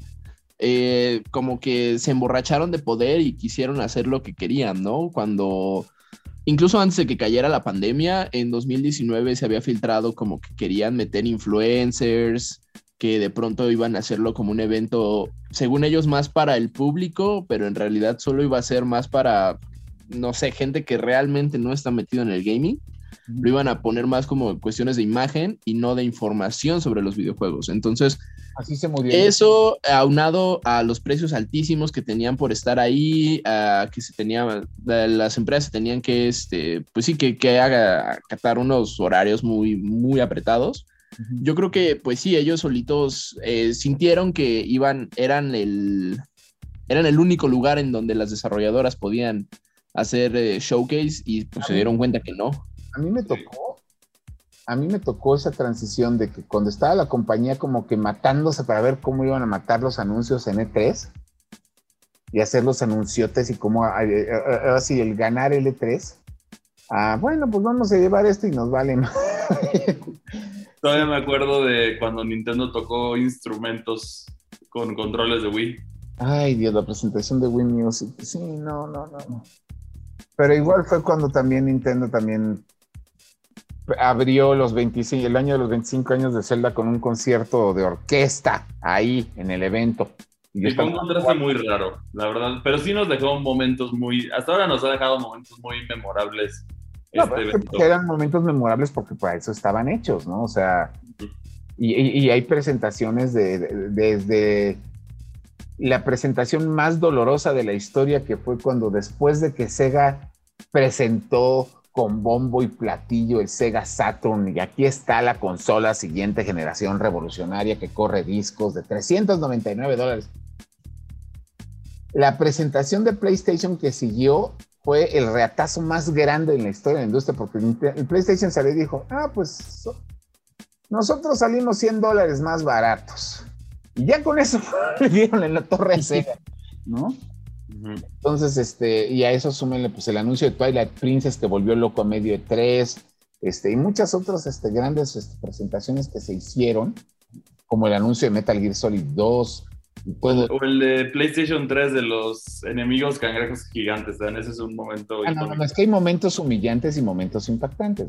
eh, como que se emborracharon de poder y quisieron hacer lo que querían, ¿no? Cuando, incluso antes de que cayera la pandemia, en 2019 se había filtrado como que querían meter influencers, que de pronto iban a hacerlo como un evento, según ellos, más para el público, pero en realidad solo iba a ser más para no sé, gente que realmente no está metido en el gaming, lo iban a poner más como cuestiones de imagen y no de información sobre los videojuegos. Entonces, Así se Eso aunado a los precios altísimos que tenían por estar ahí, a que se tenían, las empresas tenían que, este, pues sí, que, que haga, acatar unos horarios muy, muy apretados. Yo creo que, pues sí, ellos solitos eh, sintieron que iban, eran el, eran el único lugar en donde las desarrolladoras podían hacer eh, showcase y pues, se dieron cuenta que no. A mí me tocó, a mí me tocó esa transición de que cuando estaba la compañía como que matándose para ver cómo iban a matar los anuncios en E3 y hacer los anunciotes y cómo así el ganar el E3. Ah, bueno, pues vamos a llevar esto y nos vale. Todavía me acuerdo de cuando Nintendo tocó instrumentos con controles de Wii. Ay, Dios, la presentación de Wii Music. Sí, no, no, no. Pero igual fue cuando también Nintendo también abrió los 25, el año de los 25 años de Zelda con un concierto de orquesta ahí en el evento. Y fue un contraste muy raro, la verdad. Pero sí nos dejó momentos muy. Hasta ahora nos ha dejado momentos muy memorables este eran momentos memorables porque para eso estaban hechos, ¿no? O sea, y, hay presentaciones de, desde la presentación más dolorosa de la historia que fue cuando después de que Sega presentó con bombo y platillo el Sega Saturn y aquí está la consola siguiente generación revolucionaria que corre discos de 399 dólares. La presentación de PlayStation que siguió fue el reatazo más grande en la historia de la industria, porque el PlayStation salió y dijo, ah, pues nosotros salimos 100 dólares más baratos. Y ya con eso le dieron en la torre a Sega, ¿no? Entonces, este, y a eso súmenle pues el anuncio de Twilight Princess que volvió loco a medio de tres, este, y muchas otras este, grandes este, presentaciones que se hicieron, como el anuncio de Metal Gear Solid 2, o el de PlayStation 3 de los enemigos cangrejos gigantes, ¿verdad? Ese es un momento. Ah, no, no, es que hay momentos humillantes y momentos impactantes.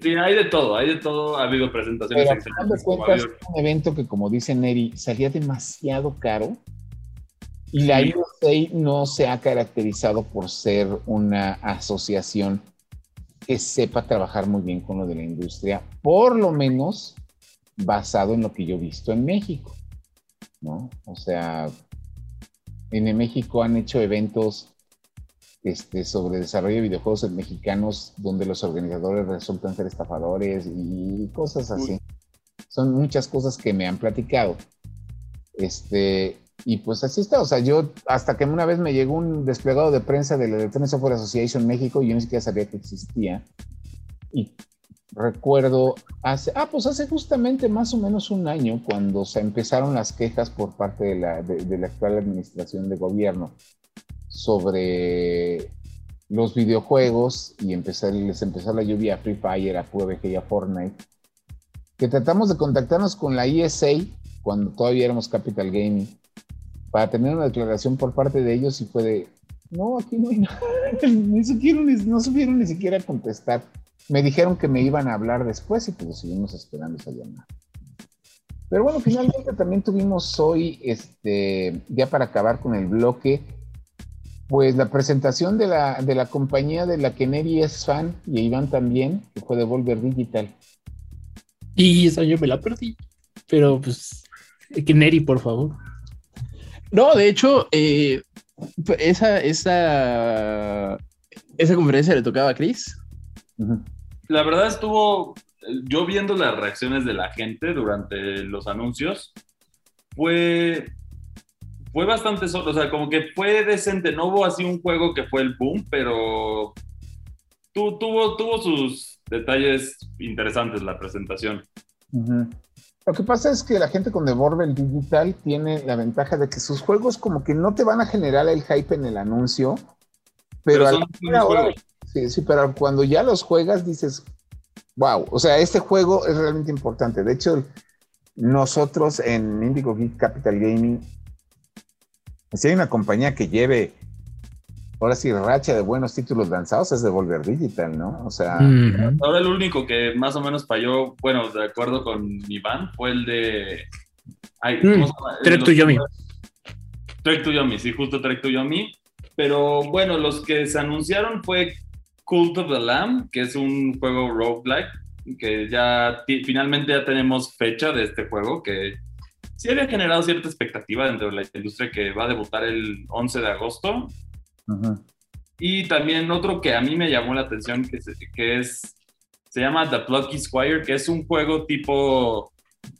Sí, hay de todo, hay de todo. Ha habido presentaciones excelentes. Cuentas, un evento que, como dice Neri, salía demasiado caro. Y la USA no se ha caracterizado por ser una asociación que sepa trabajar muy bien con lo de la industria, por lo menos basado en lo que yo he visto en México. ¿No? O sea, en México han hecho eventos este, sobre desarrollo de videojuegos mexicanos donde los organizadores resultan ser estafadores y cosas así. Son muchas cosas que me han platicado. Este, y pues así está. O sea, yo hasta que una vez me llegó un desplegado de prensa de la Electronic Software Association México y yo ni siquiera sabía que existía. Y recuerdo hace, ah, pues hace justamente más o menos un año cuando se empezaron las quejas por parte de la, de, la actual administración de gobierno sobre los videojuegos y empezar, les empezó la lluvia a Free Fire, a PUBG y a Fortnite, que tratamos de contactarnos con la ESA cuando todavía éramos Capital Gaming para tener una declaración por parte de ellos y fue de, no, aquí no hay nada, no supieron ni siquiera contestar. Me dijeron que me iban a hablar después y pues seguimos esperando esa llamada. Pero bueno, finalmente también tuvimos hoy, este, ya para acabar con el bloque, pues la presentación de la, de la compañía de la que Neri es fan y Iván también, que fue de Volver Digital. Y esa yo me la perdí, pero pues, que Neri, por favor. No, de hecho, eh, esa, esa, esa conferencia le tocaba a Chris. La verdad estuvo, yo viendo las reacciones de la gente durante los anuncios, fue, fue bastante solo, o sea, como que fue decente, no hubo así un juego que fue el boom, pero tuvo, tuvo sus detalles interesantes la presentación. Lo que pasa es que la gente con Devolver Digital tiene la ventaja de que sus juegos como que no te van a generar el hype en el anuncio, pero, pero Sí, sí, pero cuando ya los juegas dices, wow, o sea, este juego es realmente importante. De hecho, nosotros en Indigo Geek Capital Gaming, si hay una compañía que lleve, ahora sí, racha de buenos títulos lanzados, es Devolver Digital, ¿no? O sea... Ahora el único que más o menos falló, bueno, de acuerdo con Iván, fue el de... Ay, mm, Trek to Yomi. Trek to Yomi, sí, justo Trek to Yomi. Pero bueno, los que se anunciaron fue Cult of the Lamb, que es un juego roguelike, que ya finalmente ya tenemos fecha de este juego, que sí había generado cierta expectativa dentro de la industria que va a debutar el 11 de agosto. Y también otro que a mí me llamó la atención, que es, que es Se llama The Plucky Squire, que es un juego tipo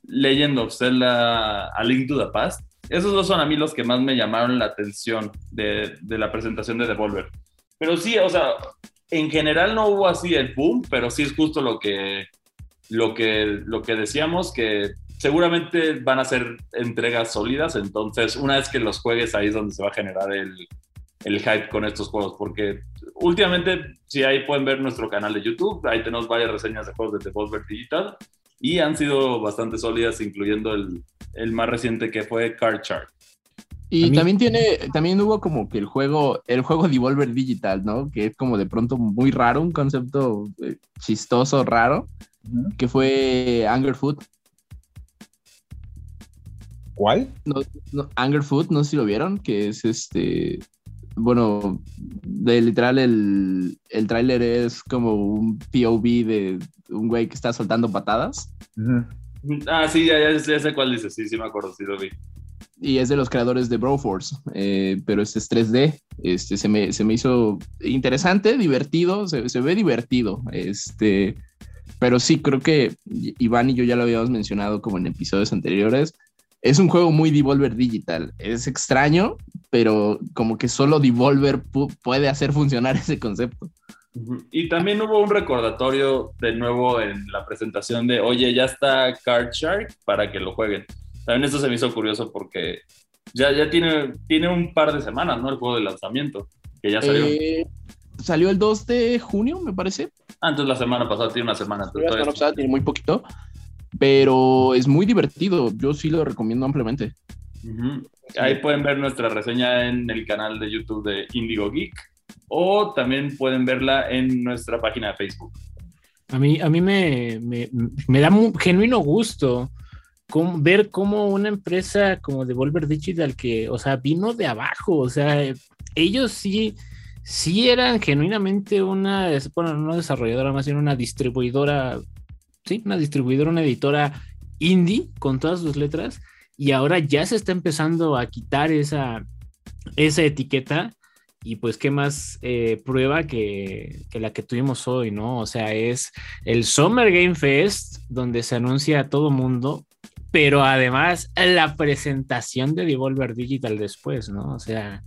Legend of Zelda A Link to the Past. Esos dos son a mí los que más me llamaron la atención de, de la presentación de Devolver. Pero sí, o sea, en general no hubo así el boom, pero sí es justo lo que, lo que, lo que decíamos, que seguramente van a ser entregas sólidas, entonces una vez que los juegues ahí es donde se va a generar el, el hype con estos juegos, porque últimamente, si ahí pueden ver nuestro canal de YouTube, ahí tenemos varias reseñas de juegos de Devolver Digital y han sido bastante sólidas, incluyendo el, el más reciente que fue Card Shark. Y también tiene, también hubo como que el juego, el juego Devolver Digital, ¿no? Que es como de pronto muy raro, un concepto eh, chistoso, raro, que fue Anger Food. ¿Cuál? No, no, Anger Food, no sé si lo vieron, que es este, bueno, de literal el, el tráiler es como un POV de un güey que está soltando patadas. Ah, sí, ya, ya, ya, sé cuál dice, sí, sí me acuerdo, sí lo vi. Y es de los creadores de Broforce, eh, pero este es 3D. Este, se, me, se me hizo interesante, divertido, se, se, ve divertido. Este, pero sí, creo que Iván y yo ya lo habíamos mencionado como en episodios anteriores es un juego muy Devolver Digital. Es extraño, pero como que solo Devolver puede hacer funcionar ese concepto. Y también hubo un recordatorio de nuevo en la presentación de, oye, ya está Card Shark para que lo jueguen. También esto se me hizo curioso porque ya, ya tiene, tiene un par de semanas, ¿no? El juego de lanzamiento, que ya salió. Eh, salió el 2 de junio, me parece. Ah, entonces la semana pasada tiene una semana. La semana pasada tiene muy poquito pero es muy divertido. Yo sí lo recomiendo ampliamente. Uh -huh. Ahí pueden ver nuestra reseña en el canal de YouTube de Indigo Geek o también pueden verla en nuestra página de Facebook. A mí, a mí me, me, me da un genuino gusto ver cómo una empresa como Devolver Digital, que, o sea, vino de abajo, o sea, ellos sí, sí eran genuinamente una, bueno, no desarrolladora, más bien una distribuidora sí, una distribuidora, una editora indie con todas sus letras y ahora ya se está empezando a quitar esa, esa etiqueta y pues qué más eh, prueba que, que, la que tuvimos hoy, ¿no? O sea, es el Summer Game Fest donde se anuncia a todo mundo, pero además la presentación de Devolver Digital después, ¿no? O sea,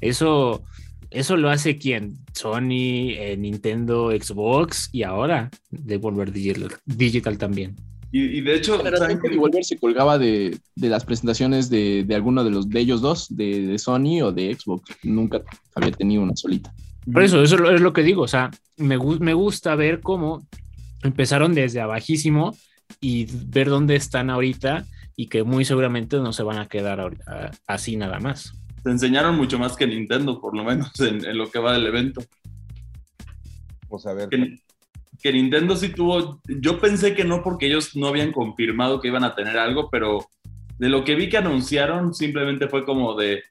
eso eso lo hace quién? Sony, eh, Nintendo, Xbox y ahora Devolver Digital, Digital también. Y, y, de hecho, generalmente Devolver se colgaba de, de las presentaciones de, de, alguno de los de ellos dos, de, de, Sony o de Xbox. Nunca había tenido una solita. Por eso, eso es lo que digo. O sea, me, me gusta ver cómo empezaron desde abajísimo y ver dónde están ahorita y que muy seguramente no se van a quedar ahorita, así nada más te enseñaron mucho más que Nintendo, por lo menos en, en lo que va del evento. Pues a ver. Que, que, Nintendo sí tuvo. Yo pensé que no, porque ellos no habían confirmado que iban a tener algo, pero de lo que vi que anunciaron, simplemente fue como de.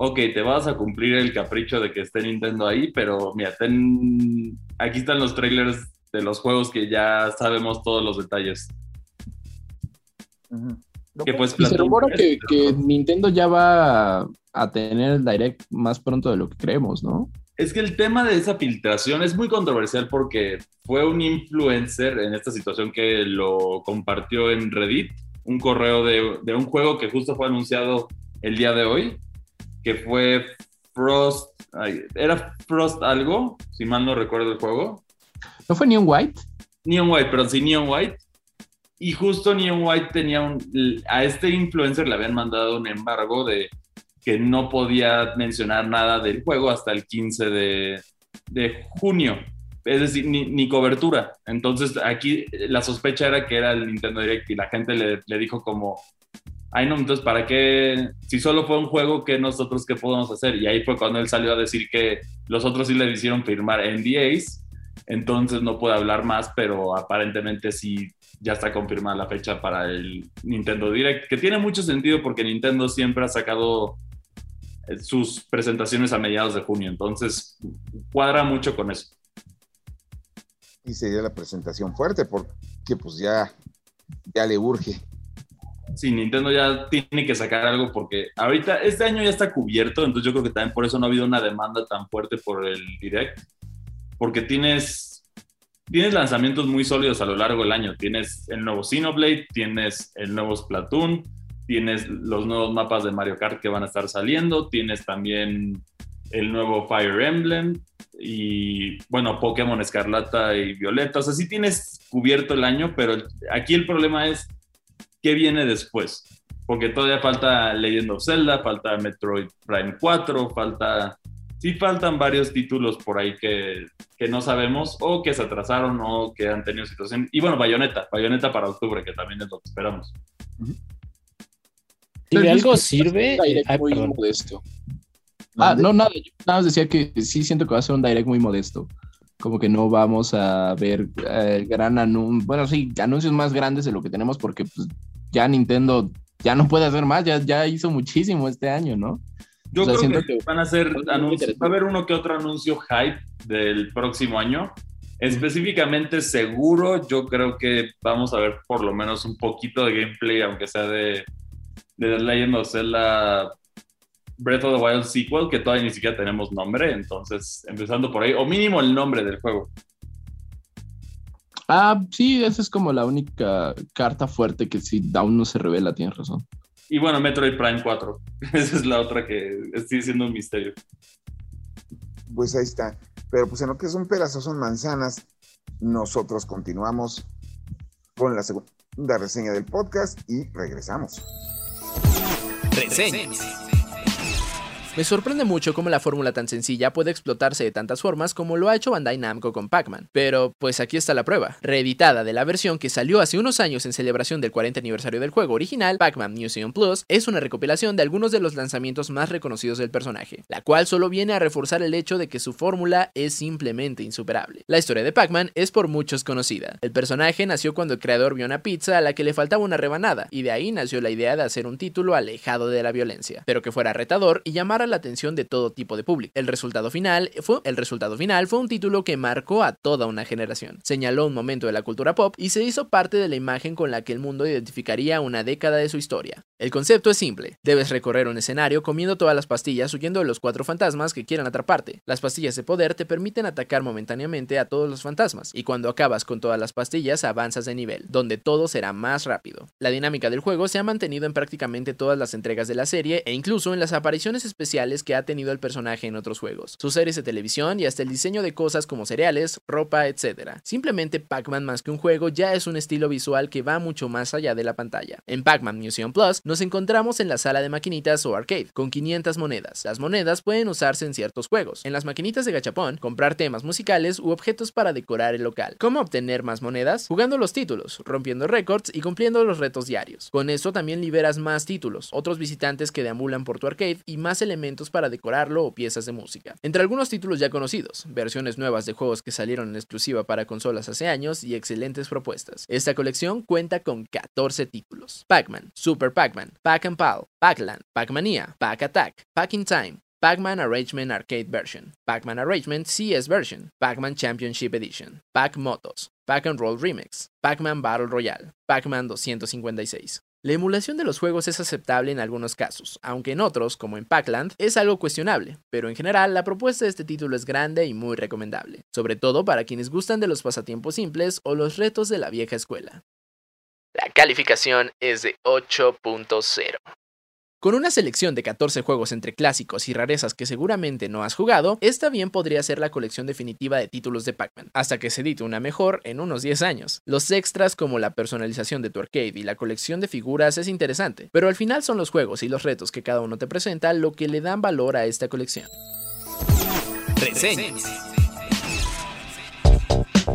Ok, te vas a cumplir el capricho de que esté Nintendo ahí, pero mira, ten, aquí están los trailers de los juegos que ya sabemos todos los detalles. Uh -huh. Que pues, y se rumora que, que, Nintendo ya va a tener el Direct más pronto de lo que creemos, ¿no? Es que el tema de esa filtración es muy controversial porque fue un influencer en esta situación que lo compartió en Reddit, un correo de, de un juego que justo fue anunciado el día de hoy, que fue Frost, ay, era Frost algo, si mal no recuerdo el juego. ¿No fue Neon White? Neon White, pero sí Neon White. Y justo Neon White tenía un, a este influencer le habían mandado un embargo de que no podía mencionar nada del juego hasta el 15 de, de junio. Es decir, ni, ni, cobertura. Entonces aquí la sospecha era que era el Nintendo Direct y la gente le, le dijo como, ay no, entonces ¿para qué? Si solo fue un juego, ¿qué nosotros qué podemos hacer? Y ahí fue cuando él salió a decir que los otros sí le hicieron firmar NDAs, entonces no puede hablar más, pero aparentemente sí ya está confirmada la fecha para el Nintendo Direct, que tiene mucho sentido porque Nintendo siempre ha sacado sus presentaciones a mediados de junio, entonces cuadra mucho con eso. Y sería la presentación fuerte porque pues ya, ya le urge. Sí, Nintendo ya tiene que sacar algo porque ahorita este año ya está cubierto, entonces yo creo que también por eso no ha habido una demanda tan fuerte por el Direct, porque tienes tienes lanzamientos muy sólidos a lo largo del año. Tienes el nuevo Xenoblade, tienes el nuevo Splatoon, tienes los nuevos mapas de Mario Kart que van a estar saliendo, tienes también el nuevo Fire Emblem y, bueno, Pokémon Escarlata y Violeta. O sea, sí tienes cubierto el año, pero aquí el problema es qué viene después. Porque todavía falta Legend of Zelda, falta Metroid Prime 4, falta sí faltan varios títulos por ahí que, no sabemos o que se atrasaron o que han tenido situación. Y bueno, Bayonetta, Bayonetta para octubre, que también es lo que esperamos. Si de algo sirve, muy modesto. Ah, no, nada, yo nada más decía que sí siento que va a ser un direct muy modesto. Como que no vamos a ver eh, gran anuncio, bueno, sí, anuncios más grandes de lo que tenemos porque pues, ya Nintendo ya no puede hacer más, ya, ya hizo muchísimo este año, ¿no? Yo creo que, van a ser anuncios, va a haber uno que otro anuncio hype del próximo año. Específicamente seguro, yo creo que vamos a ver por lo menos un poquito de gameplay, aunque sea de, de The Legend of Zelda Breath of the Wild sequel, que todavía ni siquiera tenemos nombre, entonces empezando por ahí, o mínimo el nombre del juego. Ah, sí, esa es como la única carta fuerte que si aún no se revela, tienes razón. Y bueno, Metroid Prime 4. Esa es la otra que estoy siendo un misterio. Pues ahí está. Pero pues en lo que son peras o son manzanas, nosotros continuamos con la segunda reseña del podcast y regresamos. Reseñas. Me sorprende mucho cómo la fórmula tan sencilla puede explotarse de tantas formas como lo ha hecho Bandai Namco con Pac-Man. Pero, pues aquí está la prueba. Reeditada de la versión que salió hace unos años en celebración del 40 aniversario del juego original, Pac-Man Museum Plus es una recopilación de algunos de los lanzamientos más reconocidos del personaje, la cual solo viene a reforzar el hecho de que su fórmula es simplemente insuperable. La historia de Pac-Man es por muchos conocida. El personaje nació cuando el creador vio una pizza a la que le faltaba una rebanada, y de ahí nació la idea de hacer un título alejado de la violencia, pero que fuera retador y llamara la atención de todo tipo de público. El resultado final fue, el resultado final fue un título que marcó a toda una generación. Señaló un momento de la cultura pop y se hizo parte de la imagen con la que el mundo identificaría una década de su historia. El concepto es simple. Debes recorrer un escenario comiendo todas las pastillas huyendo de los cuatro fantasmas que quieran atraparte. Las pastillas de poder te permiten atacar momentáneamente a todos los fantasmas, y cuando acabas con todas las pastillas avanzas de nivel, donde todo será más rápido. La dinámica del juego se ha mantenido en prácticamente todas las entregas de la serie e incluso en las apariciones especiales que ha tenido el personaje en otros juegos, sus series de televisión y hasta el diseño de cosas como cereales, ropa, etc. Simplemente Pac-Man más que un juego ya es un estilo visual que va mucho más allá de la pantalla. En Pac-Man Museum Plus nos encontramos en la sala de maquinitas o arcade, con 500 monedas. Las monedas pueden usarse en ciertos juegos. En las maquinitas de gachapón, comprar temas musicales u objetos para decorar el local. ¿Cómo obtener más monedas? Jugando los títulos, rompiendo récords y cumpliendo los retos diarios. Con eso también liberas más títulos, otros visitantes que deambulan por tu arcade y más elementos para decorarlo o piezas de música. Entre algunos títulos ya conocidos, versiones nuevas de juegos que salieron en exclusiva para consolas hace años y excelentes propuestas. Esta colección cuenta con 14 títulos. Pac-Man, Super Pac-Man, Pac Pal, Pac-Land, Pac-Mania, Pac-Attack, Pac in Time, Pac-Man Arrangement Arcade Version, Pac-Man Arrangement CS Version, Pac-Man Championship Edition, Pac-Motos, Pac-and-Roll Remix, Pac-Man Battle Royale, Pac-Man 256. La emulación de los juegos es aceptable en algunos casos, aunque en otros, como en Pac-Land, es algo cuestionable, pero en general la propuesta de este título es grande y muy recomendable, sobre todo para quienes gustan de los pasatiempos simples o los retos de la vieja escuela. La calificación es de 8.0. Con una selección de 14 juegos entre clásicos y rarezas que seguramente no has jugado, esta bien podría ser la colección definitiva de títulos de Pac-Man, hasta que se edite una mejor en unos 10 años. Los extras como la personalización de tu arcade y la colección de figuras es interesante, pero al final son los juegos y los retos que cada uno te presenta lo que le dan valor a esta colección.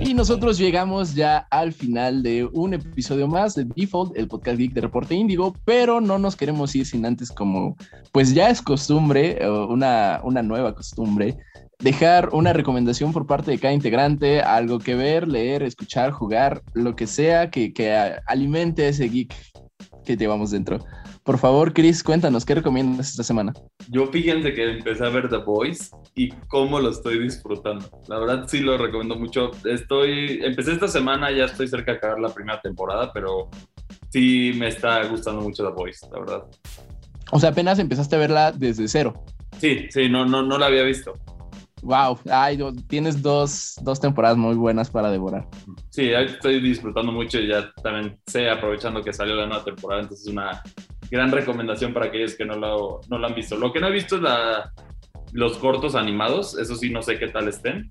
Y nosotros llegamos ya al final de un episodio más de Default, el podcast geek de Reporte Índigo, pero no nos queremos ir sin antes como, pues ya es costumbre, una, una nueva costumbre, dejar una recomendación por parte de cada integrante, algo que ver, leer, escuchar, jugar, lo que sea que, que alimente ese geek que llevamos dentro. Por favor, Chris, cuéntanos, ¿qué recomiendas esta semana? Yo fíjense que empecé a ver The Voice y cómo lo estoy disfrutando. La verdad sí lo recomiendo mucho. Estoy, empecé esta semana, ya estoy cerca de acabar la primera temporada, pero sí me está gustando mucho The Voice, la verdad. O sea, apenas empezaste a verla desde cero. Sí, sí, no, no, no la había visto. Wow, ay, tienes dos, dos temporadas muy buenas para devorar. Sí, estoy disfrutando mucho y ya también sé, aprovechando que salió la nueva temporada, entonces es una gran recomendación para aquellos que no lo, no lo han visto. Lo que no he visto es la, los cortos animados, eso sí, no sé qué tal estén,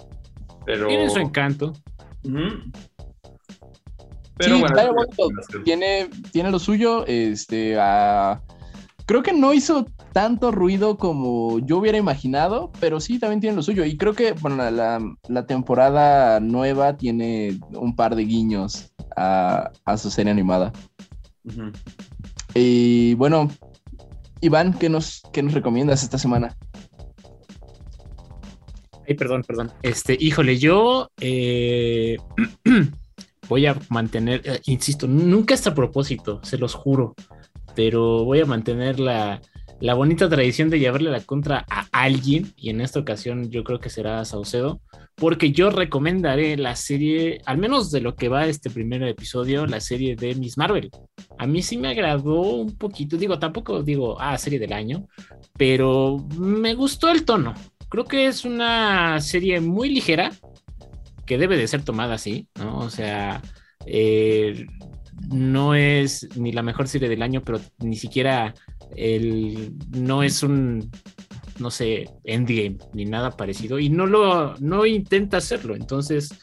pero... Tiene su encanto. Pero bueno, tiene, tiene lo suyo, este... Uh, creo que no hizo tanto ruido como yo hubiera imaginado, pero sí también tiene lo suyo. Y creo que bueno, la, temporada nueva tiene un par de guiños a, su serie animada. Y bueno, Iván, ¿qué nos, qué nos recomiendas esta semana? Ay, perdón, perdón. Este, híjole, yo eh, voy a mantener, eh, insisto, nunca está a propósito, se los juro, pero voy a mantener la, la bonita tradición de llevarle la contra a alguien, y en esta ocasión yo creo que será Saucedo, porque yo recomendaré la serie, al menos de lo que va este primer episodio, la serie de Miss Marvel. A mí sí me agradó un poquito, digo, tampoco digo, ah, serie del año, pero me gustó el tono. Creo que es una serie muy ligera, que debe de ser tomada así, ¿no? O sea, eh, no es ni la mejor serie del año, pero ni siquiera el, no es un, no sé, endgame ni nada parecido y no lo, no intenta hacerlo. Entonces,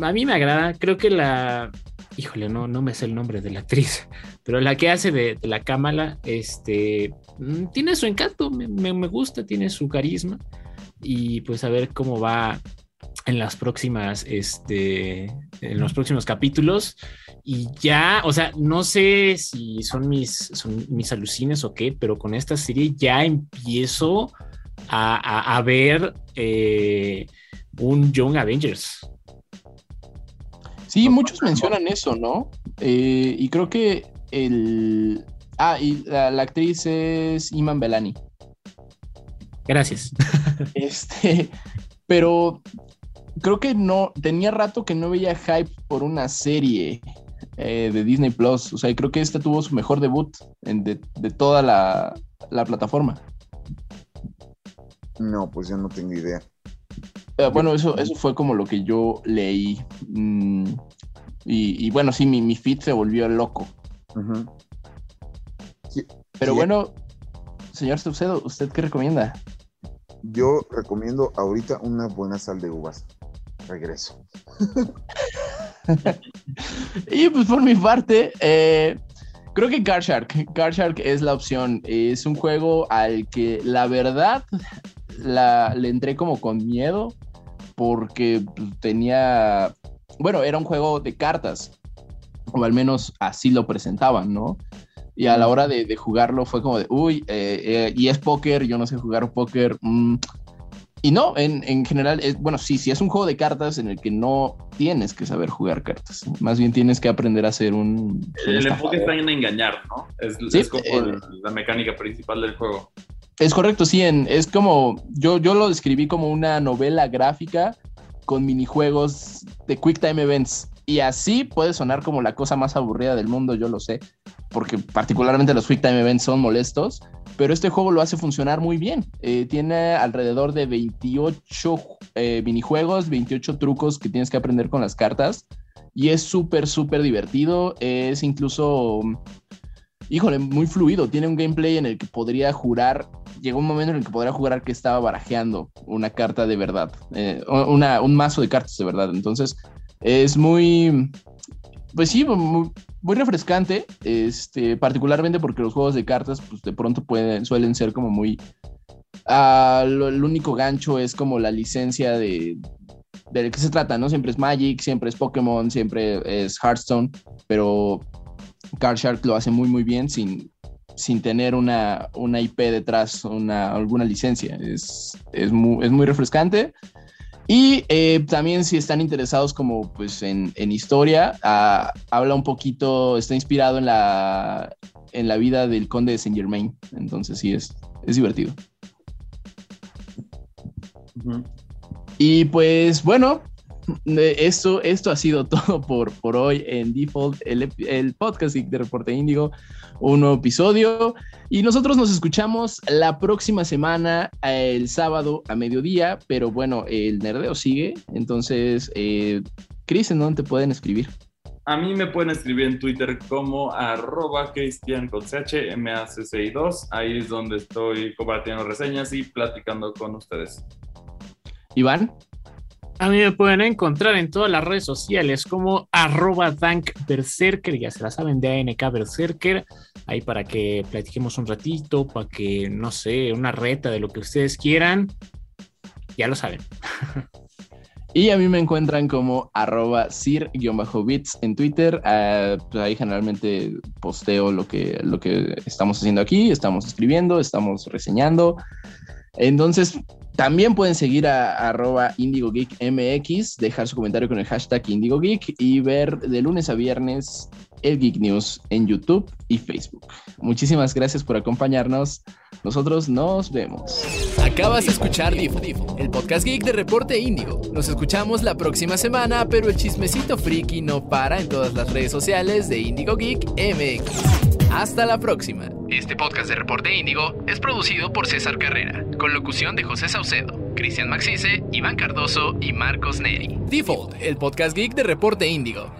a mí me agrada, creo que la, híjole, no, no me sé el nombre de la actriz, pero la que hace de, la cámara, este, mm, tiene su encanto, me, me, gusta, tiene su carisma y pues a ver cómo va en las próximas, este, en los próximos capítulos. Y ya, o sea, no sé si son mis, son mis alucines o qué, pero con esta serie ya empiezo a, ver eh, un Young Avengers. Sí, muchos mencionan eso, ¿no? Eh, y creo que el... Ah, y la, actriz es Iman Belani. Gracias. Este, pero creo que no, tenía rato que no veía hype por una serie eh, de Disney Plus. O sea, creo que esta tuvo su mejor debut de, toda la, plataforma. No, pues yo no tengo idea. Eh, bueno, eso, eso fue como lo que yo leí. Mm, y, bueno, sí, mi, mi feed se volvió loco. Pero bueno, señor Saucedo, ¿usted qué recomienda? Yo recomiendo ahorita una buena sal de uvas. Regreso. y pues por mi parte, eh, creo que Car Shark. Car Shark es la opción. Es un juego al que la verdad la, le entré como con miedo porque pues, tenía, bueno, era un juego de cartas, o al menos así lo presentaban, ¿no? Y a la hora de, jugarlo fue como de, uy, eh, eh, y es póker, yo no sé jugar póker. Mm, y no, en, en general, es, bueno, sí, sí es un juego de cartas en el que no tienes que saber jugar cartas. Más bien tienes que aprender a hacer un. el enfoque está en engañar, ¿no? Es, como eh, la mecánica principal del juego. Es correcto, sí. En, es como. Yo, yo lo describí como una novela gráfica con minijuegos de Quick Time Events. Y así puede sonar como la cosa más aburrida del mundo, yo lo sé. Porque particularmente los Quick Time Events son molestos pero este juego lo hace funcionar muy bien. Eh, tiene alrededor de 28 eh, minijuegos, 28 trucos que tienes que aprender con las cartas. Y es súper, súper divertido. Es incluso, híjole, muy fluido. Tiene un gameplay en el que podría jurar. Llegó un momento en el que podría jurar que estaba barajeando una carta de verdad. Eh, un mazo de cartas de verdad. Entonces, es muy. Pues sí, muy, refrescante, este, particularmente porque los juegos de cartas, pues de pronto pueden, suelen ser como muy... Uh, el único gancho es como la licencia de, de qué se trata, ¿no? Siempre es Magic, siempre es Pokémon, siempre es Hearthstone, pero Card Shark lo hace muy, muy bien sin, sin tener una, una IP detrás, una, alguna licencia. Es, es, muy, es muy refrescante. Y eh, también si están interesados como pues en, historia, ah, habla un poquito, está inspirado en la, en la vida del conde de Saint Germain. Entonces sí, es, es divertido. Y pues bueno, esto, esto ha sido todo por, por hoy en Default, el, el podcast de Reporte Índigo, un nuevo episodio. Y nosotros nos escuchamos la próxima semana, el sábado a mediodía, pero bueno, el nerdeo sigue. Entonces, eh, Cris, ¿en dónde te pueden escribir? A mí me pueden escribir en Twitter como arroba cristian con CHMACCI2. Ahí es donde estoy compartiendo reseñas y platicando con ustedes. Iván. A mí me pueden encontrar en todas las redes sociales como arroba Berserker, ya se la saben, de ANK Berserker, ahí para que platiquemos un ratito, para que, no sé, una reta de lo que ustedes quieran, ya lo saben. Y a mí me encuentran como arroba sir-bits en Twitter. Ah, pues ahí generalmente posteo lo que, lo que estamos haciendo aquí, estamos escribiendo, estamos reseñando. Entonces, también pueden seguir a, arroba IndigoGeekMX, dejar su comentario con el hashtag IndigoGeek y ver de lunes a viernes el Geek News en YouTube y Facebook. Muchísimas gracias por acompañarnos. Nosotros nos vemos. Acabas de escuchar Difo, el podcast geek de Reporte Índigo. Nos escuchamos la próxima semana, pero el chismecito friki no para en todas las redes sociales de Indigo Geek MX. Hasta la próxima. Este podcast de Reporte Índigo es producido por César Carrera, con locución de José Saucedo, Cristian Maxice, Iván Cardoso y Marcos Neri. Default, el podcast geek de Reporte Índigo.